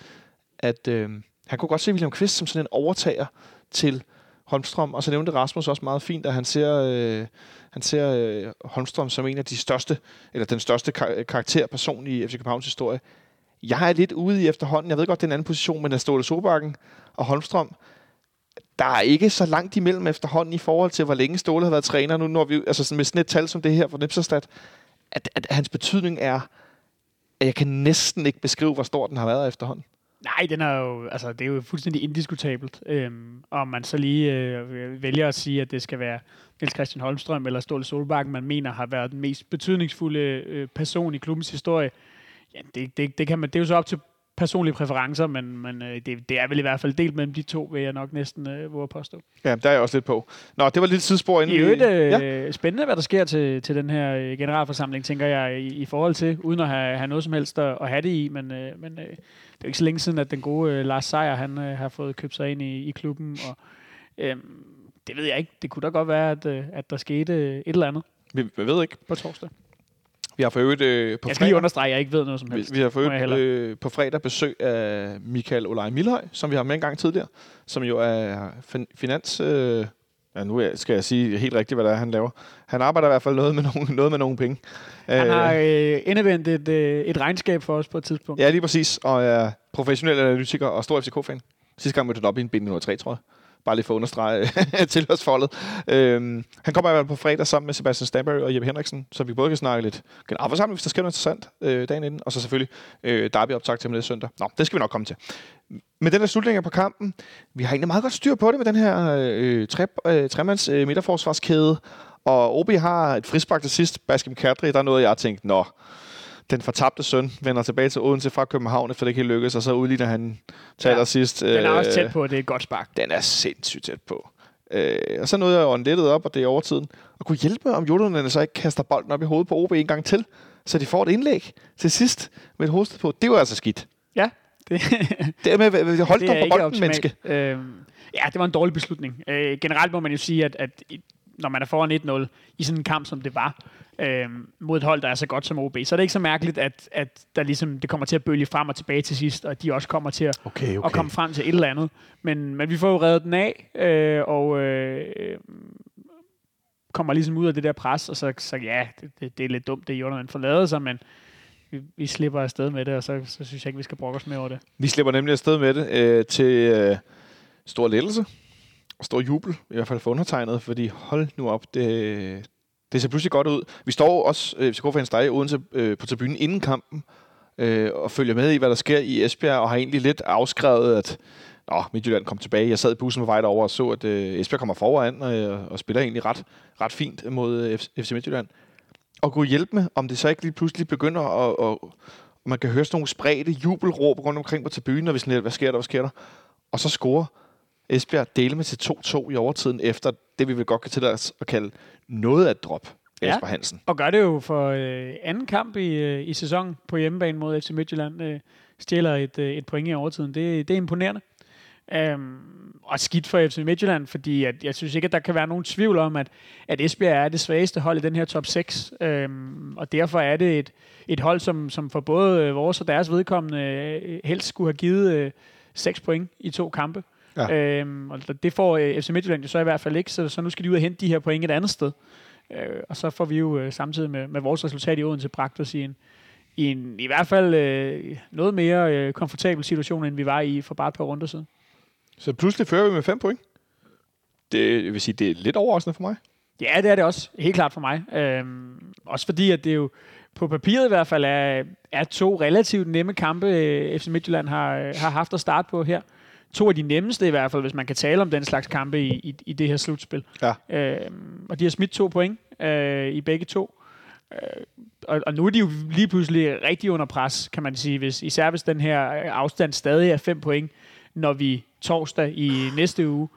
at øh, han kunne godt se William Kvist som sådan en overtager til Holmstrøm, og så nævnte Rasmus også meget fint, at han ser, øh, han ser øh, Holmstrøm som en af de største, eller den største kar- karakterperson i FC Københavns historie. Jeg er lidt ude i efterhånden, jeg ved godt, det er en anden position, men at Ståle Sobakken og Holmstrøm, der er ikke så langt imellem efterhånden i forhold til, hvor længe Ståle har været træner. Nu når vi altså sådan med sådan et tal som det her fra Nipserstad, at, at hans betydning er, at jeg kan næsten ikke beskrive, hvor stor den har været efterhånden. Nej, den er jo, altså, det er jo fuldstændig indiskutabelt. Øhm, om man så lige øh, vælger at sige, at det skal være Niels Christian Holmstrøm eller Ståle Solbakken, man mener har været den mest betydningsfulde øh, person i klubbens historie. Ja, det, det, det, kan man, det er jo så op til personlige præferencer, men, men øh, det, det er vel i hvert fald delt mellem de to, vil jeg nok næsten øh, våge at påstå. Ja, der er jeg også lidt på. Nå, det var lidt tidsspor inden I øvrigt øh, ja. ja. spændende, hvad der sker til, til den her øh, generalforsamling, tænker jeg, i, i forhold til, uden at have, have noget som helst at, at have det i, men, øh, men øh, det er jo ikke så længe siden, at den gode øh, Lars Seier, han øh, har fået købt sig ind i, i klubben, og øh, det ved jeg ikke. Det kunne da godt være, at, øh, at der skete øh, et eller andet Vi, vi ved ikke. på torsdag. Vi har for øvrigt øh, på Jeg skal lige fredag, understrege, at jeg ikke ved noget som vi, helst. vi har for øvrigt øh, på fredag besøg af Michael Olaj Milhøj, som vi har med en gang tidligere, som jo er fin- finans... Øh, ja, nu skal jeg sige helt rigtigt, hvad det er, han laver. Han arbejder i hvert fald noget med nogle, *laughs* noget med nogle penge. Han Øh, har øh, endevendt et, øh, et regnskab for os på et tidspunkt. Ja, lige præcis. Og er professionel analytiker og stor FCK-fan. Sidste gang mødte han op i en binde 3, tror jeg. Bare lige for at understrege *laughs* tilhørsforholdet. Øhm, han kommer i hvert fald på fredag sammen med Sebastian Stamberg og Jeppe Henriksen, så vi både kan snakke lidt generalforsamling, hvis der sker noget interessant øh, dagen inden, og så selvfølgelig øh, derby optag til med det søndag. Nå, det skal vi nok komme til. Med den her slutning på kampen, vi har egentlig meget godt styr på det med den her øh, tre, øh, tremands øh, midterforsvarskæde, og OB har et frispark til sidst, Baskim Kadri, der er noget, jeg har tænkt, nå, den fortabte søn vender tilbage til Odense fra København, efter det ikke helt lykkedes, og så udligner han til Ja. allersidst. Den er også øh, tæt på, det er et godt spark. Den er sindssygt tæt på. Øh, og så nåede jeg jo lettet op, og det er overtiden. Og kunne hjælpe, om Jolunderne så ikke kaster bolden op i hovedet på OB en gang til, så de får et indlæg til sidst med et hovedstød på. Det var altså skidt. Ja, det, *laughs* Det er med, er dig på bolden, menneske. Øhm, ja, det var en dårlig beslutning. Øh, generelt må man jo sige, at, at når man er foran 1-0 i sådan en kamp, som det var, øhm, mod et hold, der er så godt som OB, så er det ikke så mærkeligt, at, at der ligesom, det kommer til at bølge frem og tilbage til sidst, og de også kommer til at, Okay, at komme frem til et eller andet. Men, men vi får jo reddet den af, øh, og øh, øh, kommer ligesom ud af det der pres, og så, så ja, det, det, det er lidt dumt, det Jonathan får lavet sig, men vi, vi slipper afsted med det, og så, så synes jeg ikke, vi skal brokke os mere over det. Vi slipper nemlig afsted med det øh, til øh, stor lettelse stor jubel, i hvert fald for undertegnet, fordi hold nu op, det, det ser pludselig godt ud. Vi står også, øh, FCK-fans, for en i Odense øh, på tribunen inden kampen, øh, og følger med i, hvad der sker i Esbjerg, og har egentlig lidt afskrevet, at Nå, Midtjylland kom tilbage. Jeg sad i bussen på vej derover og så, at øh, Esbjerg kommer foran øh, og spiller egentlig ret, ret fint mod øh, FC Midtjylland. Og kunne hjælpe med, om det så ikke lige pludselig begynder at, at, og man kan høre sådan nogle spredte jubelråb rundt omkring på tribunen, og vi sådan lidt, hvad sker der, hvad sker der? Og så scorer Esbjerg dele med til 2-2 i overtiden, efter det, vi vil godt kan tillade os at kalde noget af et drop. Ja. Jesper Hansen. Og gør det jo for øh, anden kamp i, øh, i sæsonen på hjemmebane mod FC Midtjylland. Øh, stjæler et, øh, et point i overtiden. Det, det er imponerende. Um, og skidt for FC Midtjylland, fordi at, jeg synes ikke, at der kan være nogen tvivl om, at, at Esbjerg er det svageste hold i den her top 6. Um, og derfor er det et, et hold, som, som for både vores og deres vedkommende øh, helst skulle have givet øh, 6 point i to kampe. Ja. Øhm, og det får øh, FC Midtjylland jo så i hvert fald ikke, så, så nu skal de ud og hente de her point et andet sted. Øh, og så får vi jo øh, samtidig med, med vores resultat i Odense bragt os i en, i en i hvert fald øh, noget mere øh, komfortabel situation, end vi var i for bare et par runder siden. Så pludselig fører vi med 5 point. Det jeg vil sige, det er lidt overraskende for mig. Ja, det er det også. Helt klart for mig. Øhm, også fordi, at det jo på papiret i hvert fald er, er to relativt nemme kampe, øh, FC Midtjylland har, har haft at starte på her. To af de nemmeste i hvert fald, hvis man kan tale om den slags kampe i, i, i det her slutspil. Ja. Øhm, og de har smidt to point øh, i begge to. Øh, og, og nu er de jo lige pludselig rigtig under pres, kan man sige, hvis, især hvis den her øh, afstand stadig er 5 point, når vi torsdag i næste uge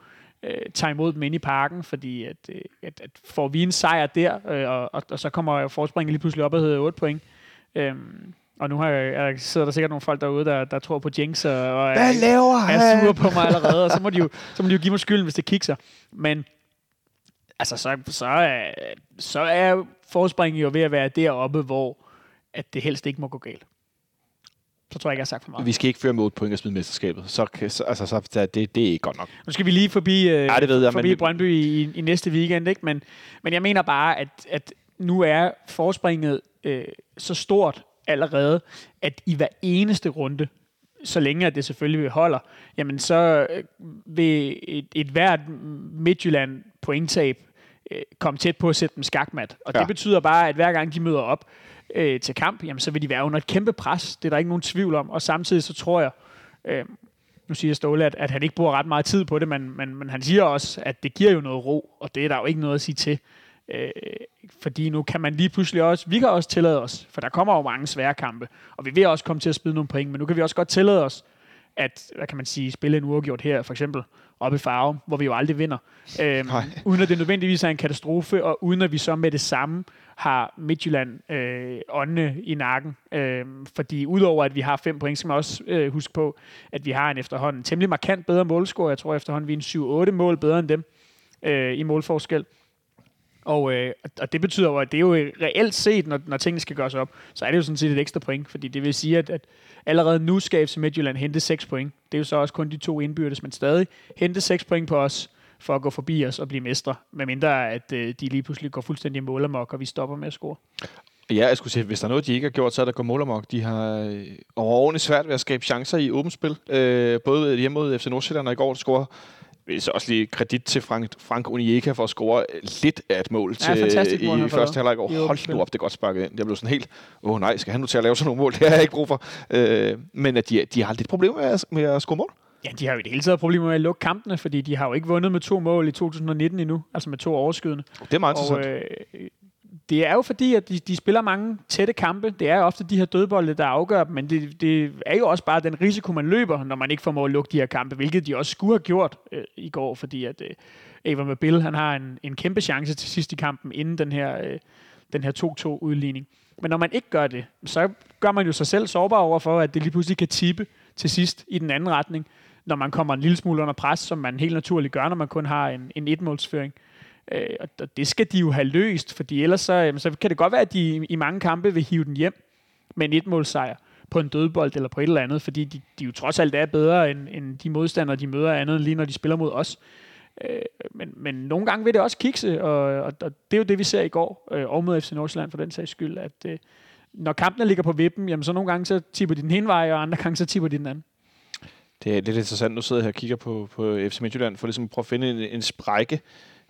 øh, tager imod dem ind i parken, fordi at, øh, at, at får vi en sejr der, øh, og, og, og så kommer forspringet lige pludselig op og hedder 8 point. Øhm, og nu har jeg, jeg sidder der sikkert nogle folk derude, der, der tror på Jinx, og, og er, Hvad laver han? er sure på mig allerede, og så må, de jo, så må de jo give mig skylden, hvis det kikser. Men altså, så, så, er, så er forspringet jo ved at være deroppe, hvor at det helst ikke må gå galt. Så tror jeg ikke, jeg har sagt for meget. Vi skal ikke føre med 8 point og smide mesterskabet. Så, kan- så, altså, så det, det er ikke godt nok. Nu skal vi lige forbi, øh, Ja, det ved jeg, forbi men- Brøndby i, i næste weekend, ikke? Men, men jeg mener bare, at, at nu er forspringet øh, så stort allerede, at i hver eneste runde, så længe det selvfølgelig holder, jamen så øh, vil et, et hvert Midtjylland pointtab øh, komme tæt på at sætte dem skakmat. Og. Ja. det betyder bare, at hver gang de møder op øh, til kamp, jamen så vil de være under et kæmpe pres. Det er der ikke nogen tvivl om. Og samtidig så tror jeg, øh, nu siger Ståle, at, at han ikke bruger ret meget tid på det, men, men, men han siger også, at det giver jo noget ro, og det er der jo ikke noget at sige til. Øh, fordi nu kan man lige pludselig også, vi kan også tillade os, for der kommer jo mange svære kampe, og vi vil også komme til at spille nogle point, men nu kan vi også godt tillade os, at, hvad kan man sige, spille en uafgjort her, for eksempel oppe i Farve, hvor vi jo aldrig vinder. Øhm, Nej. *laughs* uden at det nødvendigvis er en katastrofe, og uden at vi så med det samme har Midtjylland øh, åndene i nakken. Øh, fordi udover at vi har fem point, skal man også øh, huske på, at vi har en efterhånden temmelig markant bedre målscore. Jeg tror efterhånden, vi er en 7-8 mål bedre end dem øh, i målforskel. Og, øh, og det betyder jo, at det er jo reelt set, når, når tingene skal gøres op, så er det jo sådan set et ekstra point, fordi det vil sige, at, at allerede nu skal FC Midtjylland hente 6 point. Det er jo så også kun de to indbyrdes, men stadig hente 6 point på os, for at gå forbi os og blive mestre, medmindre at øh, de lige pludselig går fuldstændig målermok, og vi stopper med at score. Ja, jeg skulle sige, hvis der er noget, de ikke har gjort, så er der gået målermok. De har øh, overordentligt svært ved at skabe chancer i åbent spil. Øh, både hjemme mod FC Nordsjælland og i går scorer så også lige kredit til Frank, Frank Onyeka for at score lidt af et mål til, fantastisk mål, i første halvleg åbent Hold nu op, det er godt sparket ind. Jeg blev sådan helt, åh oh, nej, skal han nu til at lave sådan nogle mål? *laughs* Det har jeg ikke brug for. Øh, men at de, de har lidt problemer med at, med at score mål. Ja, de har jo i det hele taget problemer med at lukke kampene, fordi de har jo ikke vundet med to mål i 2019 endnu, altså med to overskydende. Det er meget Og interessant. øh, det er jo fordi, at de, de spiller mange tætte kampe. Det er jo ofte de her dødbolde, der afgør dem, men det, det er jo også bare den risiko, man løber, når man ikke formår at lukke de her kampe, hvilket de også skulle have gjort øh, i går, fordi at øh, Ava Mabil, han har en, en kæmpe chance til sidst i kampen, inden den her, øh, den her 2-2 udligning. Men når man ikke gør det, så gør man jo sig selv sårbar over for, at det lige pludselig kan tippe til sidst i den anden retning, når man kommer en lille smule under pres, som man helt naturligt gør, når man kun har en, en etmålsføring. Øh, og det skal de jo have løst, fordi ellers så, jamen, så kan det godt være, at de i- i mange kampe vil hive den hjem med en etmålsejr på en dødbold eller på et eller andet, fordi de, de jo trods alt er bedre end, end de modstandere, de møder andet end lige når de spiller mod os. Øh, men, men nogle gange vil det også kikse, og, og, og det er jo det, vi ser i går, øh, og mod FC Nordsjælland for den sags skyld, at øh, når kampene ligger på vippen, jamen så nogle gange så tipper de den ene vej, og andre gange så tipper de den anden. Det er lidt interessant. Nu sidder jeg her og kigger på, på FC Midtjylland for ligesom at prøve at finde en, en sprække.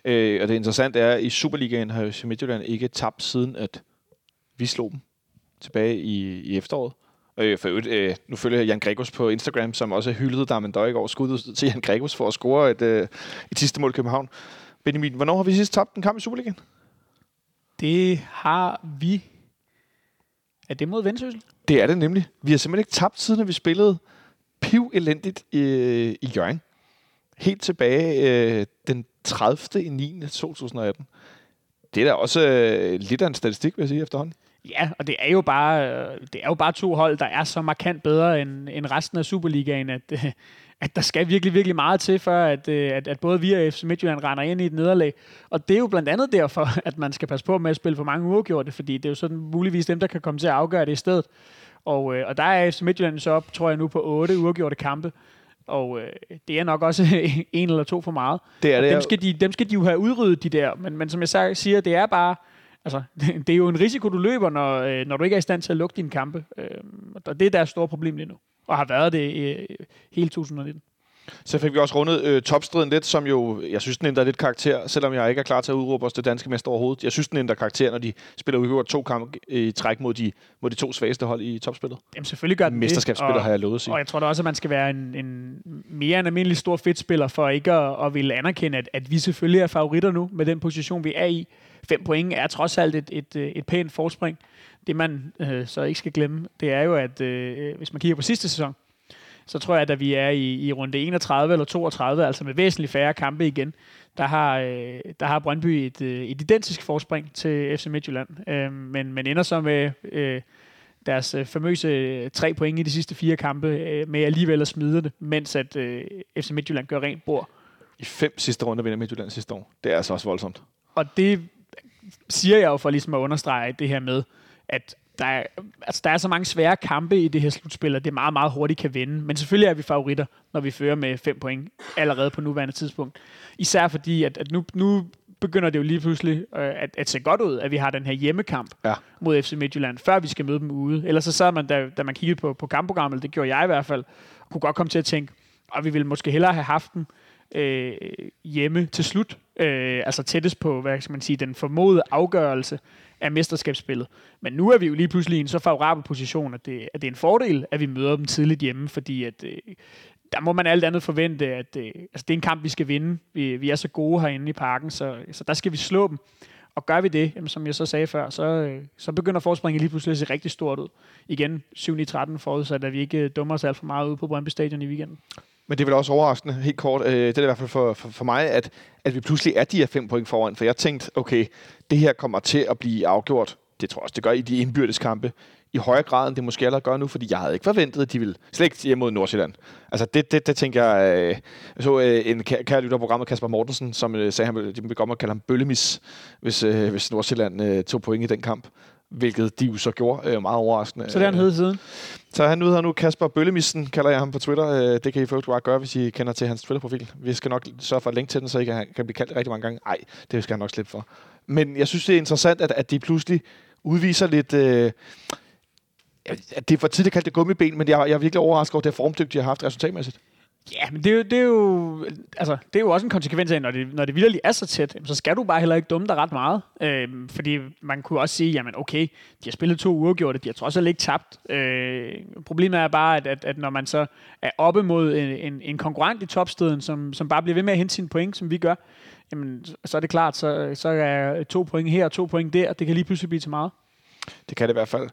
Øh, og det interessante er, at i Superligaen har FC Midtjylland ikke tabt siden, at vi slog dem tilbage i, i efteråret. Øh, for øvrigt, øh, nu følger jeg Jan Gregos på Instagram, som også hyldede Darmendøj i går. Skud til Jan Gregos for at score et, øh, et sidste mål i København. Benjamin, hvornår har vi sidst tabt en kamp i Superligaen? Det har vi. Er det mod Vendsyssel? Det er det nemlig. Vi har simpelthen ikke tabt, siden at vi spillede piv elendigt i, i Jørgen. Helt tilbage øh, den 30. i 9. 2018. Det er da også øh, lidt af en statistik, vil jeg sige efterhånden. Ja, og det er jo bare, øh, det er jo bare to hold, der er så markant bedre end, end resten af Superligaen, at, øh, at der skal virkelig, virkelig meget til, for at, øh, at, at både vi og FC Midtjylland render ind i et nederlag. Og det er jo blandt andet derfor, *laughs* at man skal passe på med at spille for mange uafgjorte, fordi det er jo sådan muligvis dem, der kan komme til at afgøre det i stedet. Og, og der er FC Midtjylland så op, tror jeg nu, på otte uafgjorte kampe. Og øh, det er nok også *laughs* en eller to for meget. Det er Og det. dem, skal de, dem skal de jo have udryddet, de der. Men, men som jeg siger, det er bare... Altså, *laughs* det er jo en risiko, du løber, når, øh, når du ikke er i stand til at lukke dine kampe. Øh, og det er deres store problem lige nu. Og har været det øh, hele 2019. Så fik vi også rundet øh, topstriden lidt, som jo, jeg synes, den ændrer lidt karakter, selvom jeg ikke er klar til at udråbe os det danske mester overhovedet. Jeg synes, den ændrer karakter, når de spiller udgjort to kampe i træk mod de, mod de to svageste hold i topspillet. Jamen selvfølgelig gør den Mesterskabsspiller det. har jeg lovet at sige. Og jeg tror da også, at man skal være en, en mere en almindelig stor fedtspiller for ikke at, at ville anerkende, at, at vi selvfølgelig er favoritter nu med den position, vi er i. Fem point er trods alt et, et, øh, et pænt forspring. Det man øh, så ikke skal glemme, det er jo, at øh, hvis man kigger på sidste sæson, så tror jeg, at vi er i, i runde 31 eller 32, altså med væsentligt færre kampe igen, der har, øh, der har Brøndby et, øh, et identisk forspring til FC Midtjylland, øh, men, men ender så med øh, deres øh, famøse øh, tre point i de sidste fire kampe, øh, med alligevel at smide det, mens at øh, FC Midtjylland gør rent bord. I fem sidste runder vinder Midtjylland sidste år. Det er altså også voldsomt. Og det siger jeg jo for ligesom at understrege det her med, at der er, altså, der er så mange svære kampe i det her slutspil, at det meget, meget hurtigt kan vinde. Men selvfølgelig er vi favoritter, når vi fører med fem point allerede på nuværende tidspunkt. Især fordi, at, at nu, nu begynder det jo lige pludselig øh, at, at se godt ud, at vi har den her hjemmekamp Ja. mod FC Midtjylland, før vi skal møde dem ude. Ellers så sad man, da, da man kiggede på, på kampprogrammet, det gjorde jeg i hvert fald, kunne godt komme til at tænke, og vi ville måske hellere have haft den øh, hjemme til slut, øh, altså tættest på, hvad skal man sige, den formodede afgørelse af mesterskabsspillet. Men nu er vi jo lige pludselig i en så favorabel position, at det, at det er en fordel, at vi møder dem tidligt hjemme, fordi at, øh, der må man alt andet forvente, at øh, altså det er en kamp, vi skal vinde. Vi, vi er så gode herinde i parken, så, så der skal vi slå dem. Og gør vi det, jamen, som jeg så sagde før, så, øh, så begynder forspringet lige pludselig at se rigtig stort ud. Igen 7-13 forudsat, at vi ikke øh, dummer os alt for meget ude på Brøndby Stadion i weekenden. Men det er vel også overraskende, helt kort, øh, det er i hvert fald for, for, for mig, at, at vi pludselig er de her fem point foran. For jeg tænkte, okay, det her kommer til at blive afgjort. Det tror jeg også, det gør i de indbyrdes kampe. I højere grad, end det måske allerede gør nu, fordi jeg havde ikke forventet, at de ville slet ikke hjem mod Nordsjælland. Altså det, det, det tænker jeg, øh, jeg så øh, en kære, lytter på programmet, Kasper Mortensen, som øh, sagde, han ville, de ville godt kalde ham bøllemis, hvis, øh, hvis Nordsjælland øh, tog point i den kamp. Hvilket de jo så gjorde, øh, meget overraskende. Så det er han hed siden. Så han ud her nu, Kasper Bøllemissen, kalder jeg ham på Twitter. Øh, Det kan I faktisk bare gøre, hvis I kender til hans Twitter-profil. Vi skal nok sørge for at linke til den, så I kan, kan blive kaldt rigtig mange gange. Nej, det skal han nok slippe for. Men jeg synes, det er interessant, at, at de pludselig udviser lidt... Øh, at det er for tidligt at kalde det gummiben, men jeg, jeg er virkelig overrasket over det formdygt, de har haft resultatmæssigt. Ja, men det er, jo, det, er jo, altså, det er jo også en konsekvens af, når det, når det virkelig er så tæt, så skal du bare heller ikke dumme dig ret meget. Øhm, fordi man kunne også sige, jamen okay, de har spillet to uafgjorte, de har trods alt ikke tabt. Øh, problemet er bare, at, at, at når man så er oppe mod en, en, en konkurrent i topsteden, som, som bare bliver ved med at hente sine point, som vi gør, jamen så er det klart, så, så er to point her og to point der, det kan lige pludselig blive til meget. Det kan det i hvert fald.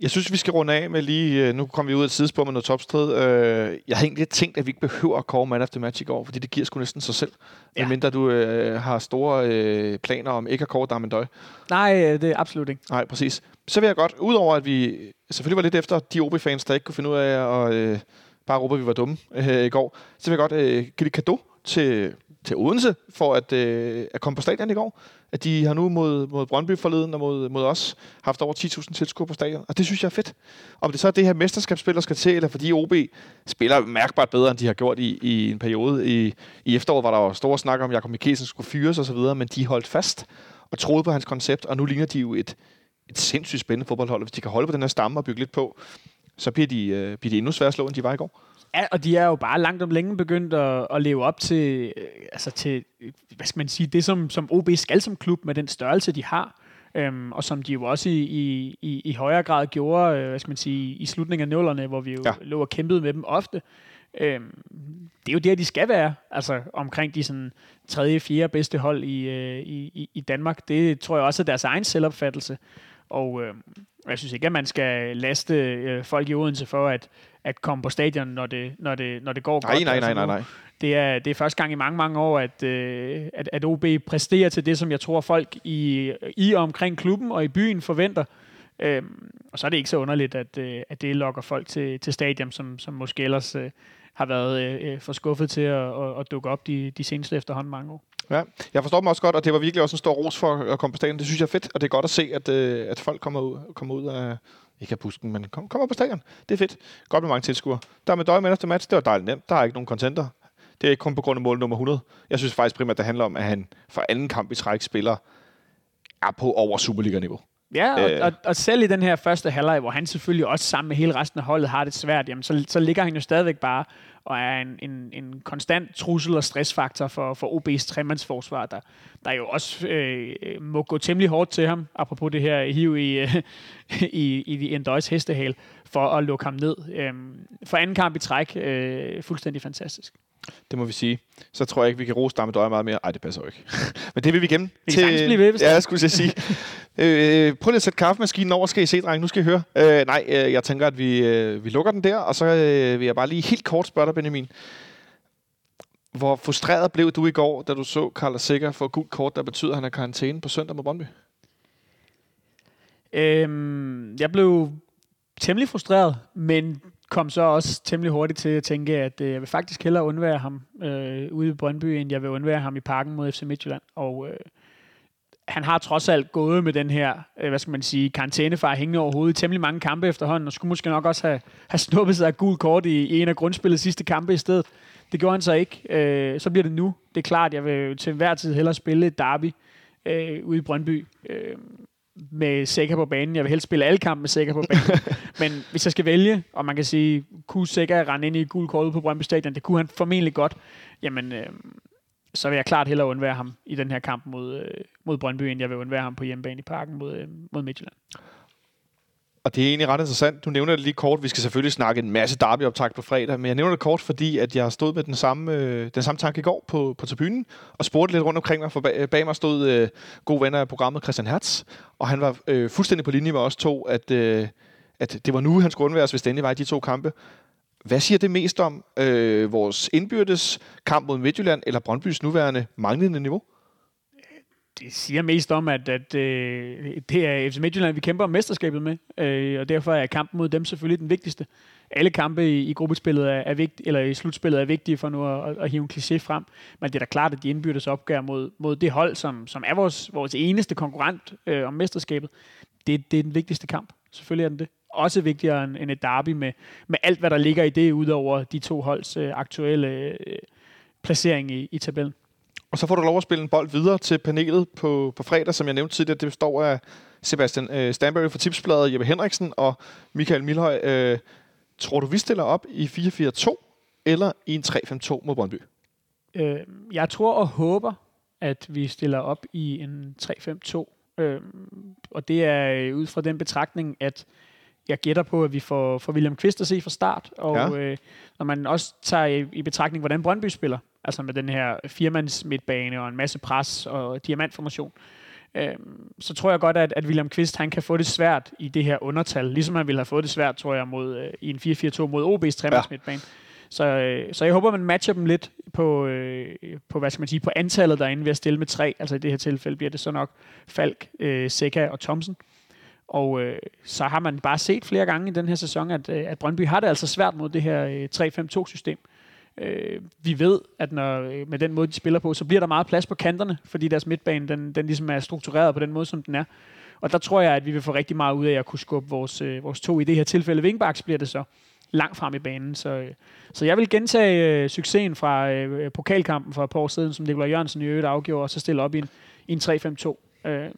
Jeg synes, vi skal runde af med lige... øh, Nu kommer vi ud af et sidespor med noget topstrid. Øh, Jeg har egentlig tænkt, at vi ikke behøver at kåre man of the match i går, fordi det giver sgu næsten sig selv. Ja. Medmindre du øh, har store øh, planer om ikke at kåre Darmendøj. Nej, det er absolut ikke. Nej, præcis. Så vil jeg godt, udover at vi selvfølgelig var lidt efter de OB-fans, der ikke kunne finde ud af at øh, bare råbe, at vi var dumme øh, i går, så vil jeg godt øh, give det kado til, til Odense for at, øh, at komme på stadion i går. At de har nu mod, mod Brøndby forleden og mod, mod os haft over 10.000 tilskuere på stadion. Og det synes jeg er fedt. Om det så er det her mesterskabsspil, der skal til, eller fordi OB spiller mærkbart bedre, end de har gjort i, i en periode. I, I efteråret var der jo store snak om, at Jakob Mikkelsen skulle fyres osv., men de holdt fast og troede på hans koncept, og nu ligner de jo et, et sindssygt spændende fodboldhold. Hvis de kan holde på den her stamme og bygge lidt på, så bliver de, øh, bliver de endnu sværere at slå, end de var i går. Ja, og de er jo bare langt om længe begyndt at, at leve op til, øh, altså til, øh, hvad skal man sige, det som, som OB skal som klub med den størrelse, de har. Øhm, og som de jo også i, i, i, i højere grad gjorde, øh, hvad skal man sige, i slutningen af nullerne, hvor vi jo Ja. lå og kæmpede med dem ofte. Øhm, det er jo der, de skal være, altså omkring de sådan tredje, fjerde bedste hold i, øh, i, i- i Danmark. Det tror jeg også er deres egen selvopfattelse. Og øh, jeg synes ikke, at man skal laste øh, folk i Odense for at, at komme på stadion, når det, når det, når det går Nej, godt. nej, Altså nej, nej, nej. Det er, det er første gang i mange, mange år, at, øh, at, at OB præsterer til det, som jeg tror, folk i, i og omkring klubben og i byen forventer. Øhm, og så er det ikke så underligt, at, øh, at det lokker folk til, til stadion, som, som måske ellers øh, har været øh, for skuffet til at, at, at dukke op de, de seneste efterhånden mange år. Ja, jeg forstår dem også godt, og det var virkelig også en stor ros for at komme på stadion. Det synes jeg er fedt, og det er godt at se, at, øh, at folk kommer ud, kommer ud af, ikke af busken, men kom, kommer på stadion. Det er fedt. Godt med mange tilskuere. Der er med døje efter match, det var dejligt nemt. Der er ikke nogen contenter. Det er ikke kun på grund af mål nummer 100. Jeg synes faktisk primært, det handler om, at han for anden kamp i træk spiller er på over Superliga-niveau. Ja, og, øh. og, og selv i den her første halvleg, hvor han selvfølgelig også sammen med hele resten af holdet har det svært, jamen, så, så ligger han jo stadigvæk bare og er en, en, en konstant trussel og stressfaktor for, for OB's tremandsforsvar, der, der jo også øh, må gå temmelig hårdt til ham, apropos det her hiv i, øh, i, i en døjs hestehale, for at lukke ham ned. Øhm, for anden kamp i træk, øh, fuldstændig fantastisk. Det må vi sige. Så tror jeg ikke, vi kan rose Damme Døjer meget mere. Ej, det passer jo ikke. *laughs* Men det vil vi gemme. Vi kan sagtens blive ved, hvis Ja, jeg skulle til at sige. *laughs* øh, prøv lige at sætte kaffemaskinen over, skal I se, dreng. Nu skal I høre. Øh, nej, øh, jeg tænker, at vi, øh, vi lukker den der, og så øh, vil jeg bare lige helt kort spørge dig, Benjamin. Hvor frustreret blev du i går, da du så Karl Sikker få gult kort, der betyder, at han er karantæne på søndag mod Brøndby? Øhm, jeg blev temmelig frustreret, men kom så også temmelig hurtigt til at tænke, at øh, jeg vil faktisk hellere undvære ham øh, ude i Brøndby, end jeg vil undvære ham i parken mod FC Midtjylland. Og øh, han har trods alt gået med den her, øh, hvad skal man sige, karantænefar hængende over hovedet i temmelig mange kampe efterhånden, og skulle måske nok også have, have snuppet sig af gul kort i, i en af grundspillets sidste kampe i stedet. Det gjorde han så ikke. Øh, så bliver det nu. Det er klart, jeg vil til hver tid hellere spille et derby øh, ude i Brøndby. Øh, med Sækker på banen. Jeg vil helst spille alle kampe med Sækker på banen. *laughs* Men hvis jeg skal vælge, og man kan sige, kunne Sækker rende ind i gul kort ude på Brøndby Stadion, det kunne han formentlig godt, jamen, øh, så vil jeg klart hellere undvære ham i den her kamp mod, øh, mod Brøndby, end jeg vil undvære ham på hjemmebane i parken mod, øh, mod Midtjylland. Og det er egentlig ret interessant. Du nævner det lige kort. Vi skal selvfølgelig snakke en masse derbyoptag på fredag, men jeg nævner det kort, fordi at jeg stod med den samme, øh, den samme tanke i går på, på tribunen, og spurgte lidt rundt omkring mig, for bag, bag mig stod øh, god venner af programmet Christian Hertz, og han var øh, fuldstændig på linje med os to, at, øh, at det var nu, han skulle undværes, hvis det endelig var i de to kampe. Hvad siger det mest om øh, vores indbyrdes kamp mod Midtjylland, eller Brøndbys nuværende manglende niveau? det siger mest om, at, at øh, det er FC Midtjylland, vi kæmper om mesterskabet med, øh, og derfor er kampen mod dem selvfølgelig den vigtigste. Alle kampe i, i gruppespillet er, er vigtige, eller i slutspillet er vigtige for nu at, at, at hive en kliché frem, men det er da klart, at de indbyrdes opgør mod, mod det hold, som, som er vores, vores eneste konkurrent øh, om mesterskabet, det, det er den vigtigste kamp. Selvfølgelig er den det. Også vigtigere end, end et derby med, med alt, hvad der ligger i det, udover de to holds øh, aktuelle øh, placering i, i tabellen. Og så får du lov at spille en bold videre til panelet på, på fredag, som jeg nævnte tidligere. Det består af Sebastian øh, Stanbury fra Tipsbladet, Jeppe Henriksen og Michael Milhøj. Øh, tror du, vi stiller op i 4-4-2 eller i en 3-5-2 mod Brøndby? Øh, jeg tror og håber, at vi stiller op i en 3-5-2. Øh, og det er øh, ud fra den betragtning, at jeg gætter på, at vi får, får William Kvist at se fra start. Og Ja. ja. øh, når man også tager i, i betragtning, hvordan Brøndby spiller, altså med den her firmands midtbane og en masse pres og diamantformation, øh, så tror jeg godt, at, at William Kvist han kan få det svært i det her undertal, ligesom han ville have fået det svært, tror jeg, mod, øh, i en 4-4-2 mod OB's tremands midtbane. Så, øh, så jeg håber, man matcher dem lidt på, øh, på, hvad skal man sige, på antallet derinde ved at stille med tre. Altså i det her tilfælde bliver det så nok Falk, øh, Seca og Thomsen. Og øh, så har man bare set flere gange i den her sæson, at, øh, at Brøndby har det altså svært mod det her øh, 3-5-2-system. Øh, vi ved, at når, øh, med den måde, de spiller på, så bliver der meget plads på kanterne, fordi deres midtbane, den, den ligesom er struktureret på den måde, som den er. Og der tror jeg, at vi vil få rigtig meget ud af at kunne skubbe vores, øh, vores to, i det her tilfælde Vingbaks bliver det så, langt frem i banen. Så, øh, så jeg vil gentage øh, succesen fra øh, øh pokalkampen for et par år siden, som Nikolaj Jørgensen i øvrigt afgjorde, og så stille op i en, i en 3-5-2. Øh,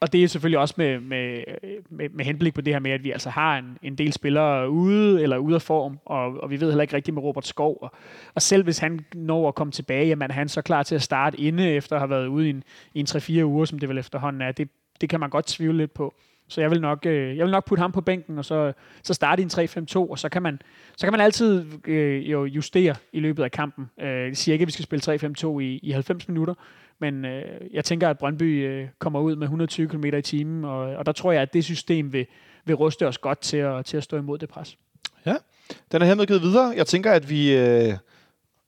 og det er selvfølgelig også med, med, med, med henblik på det her med, at vi altså har en, en del spillere ude eller ude af form, og, og vi ved heller ikke rigtigt med Robert Skov. Og, og selv hvis han når at komme tilbage, jamen er han så klar til at starte inde efter at have været ude i en, i en 3-4 uger, som det vel efterhånden er. Det, det kan man godt tvivle lidt på. Så jeg vil nok, øh, jeg vil nok putte ham på bænken, og så, så starte i en 3-5-2, og så kan man, så kan man altid øh, jo justere i løbet af kampen. Øh, jeg siger ikke, at vi skal spille 3-5-2 i, i 90 minutter, men øh, jeg tænker, at Brøndby øh, kommer ud med 120 km i timen, og, og der tror jeg, at det system vil, vil ruste os godt til at, til at stå imod det pres. Ja, Den er hermed givet videre. Jeg tænker, at vi... Øh,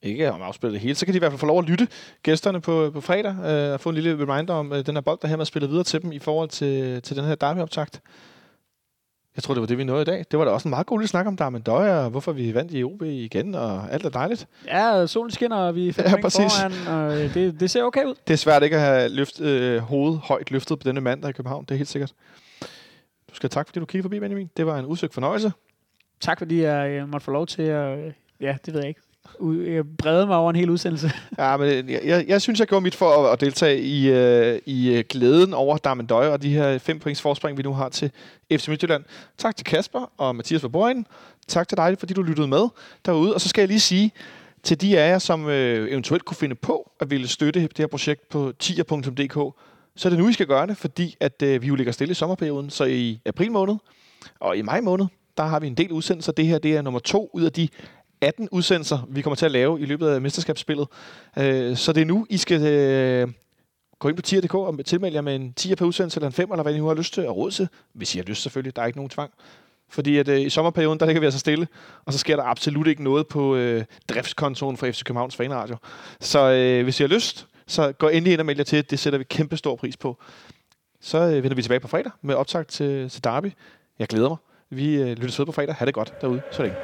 ikke om afspillet det hele, så kan de i hvert fald få lov at lytte gæsterne på, på fredag øh, og få en lille reminder om øh, den her bold, der hermed er spillet videre til dem i forhold til, til den her derbyoptakt. Jeg tror, det var det, vi nåede i dag. Det var da også en meget god lille snak om Darmen Døjer, og hvorfor vi vandt i OB igen, og alt er dejligt. Ja, solen skinner, og vi er Ja, præcis. foran, og øh, det, det ser okay ud. Det er svært ikke at have løft, øh, hovedet højt løftet på denne mandag i København, det er helt sikkert. Du skal tak, fordi du kiggede forbi, Benjamin. Det var en udsøgt fornøjelse. Tak fordi jeg øh, måtte få lov til at, øh, ja, det ved jeg ikke, øh, brede mig over en hel udsendelse. *laughs* Ja, men øh, jeg, jeg, jeg synes, jeg gjorde mit for at, at deltage i, øh, i øh, glæden over Darmen Døje og de her fem points forspring, vi nu har til FC Midtjylland. Tak til Kasper og Mathias Forborgen. Tak til dig, fordi du lyttede med derude. Og så skal jeg lige sige til de af jer, som øh, eventuelt kunne finde på at ville støtte det her projekt på tier.dk, så er det nu, I skal gøre det, fordi at øh, vi jo ligger stille i sommerperioden. Så i april måned og i maj måned, der har vi en del udsendelser. Det her det er nummer to ud af de 18 udsendelser, vi kommer til at lave i løbet af mesterskabsspillet. Øh, så det er nu, I skal øh, gå ind på tier.dk og tilmelde jer med en 10 per udsendelse, eller en 5, eller hvad I nu har lyst til at råde til. Hvis I har lyst selvfølgelig, der er ikke nogen tvang. Fordi at, øh, i sommerperioden, der ligger vi altså stille, og så sker der absolut ikke noget på øh, driftskontoen for FC Københavns Fanradio. Så øh, hvis I har lyst, så gå endelig ind og meld jer til. Det sætter vi kæmpe stor pris på. Så øh, vender vi tilbage på fredag med optag til, til Derby. Jeg glæder mig. Vi øh, lyttes ved på fredag. Ha' det godt derude så længe.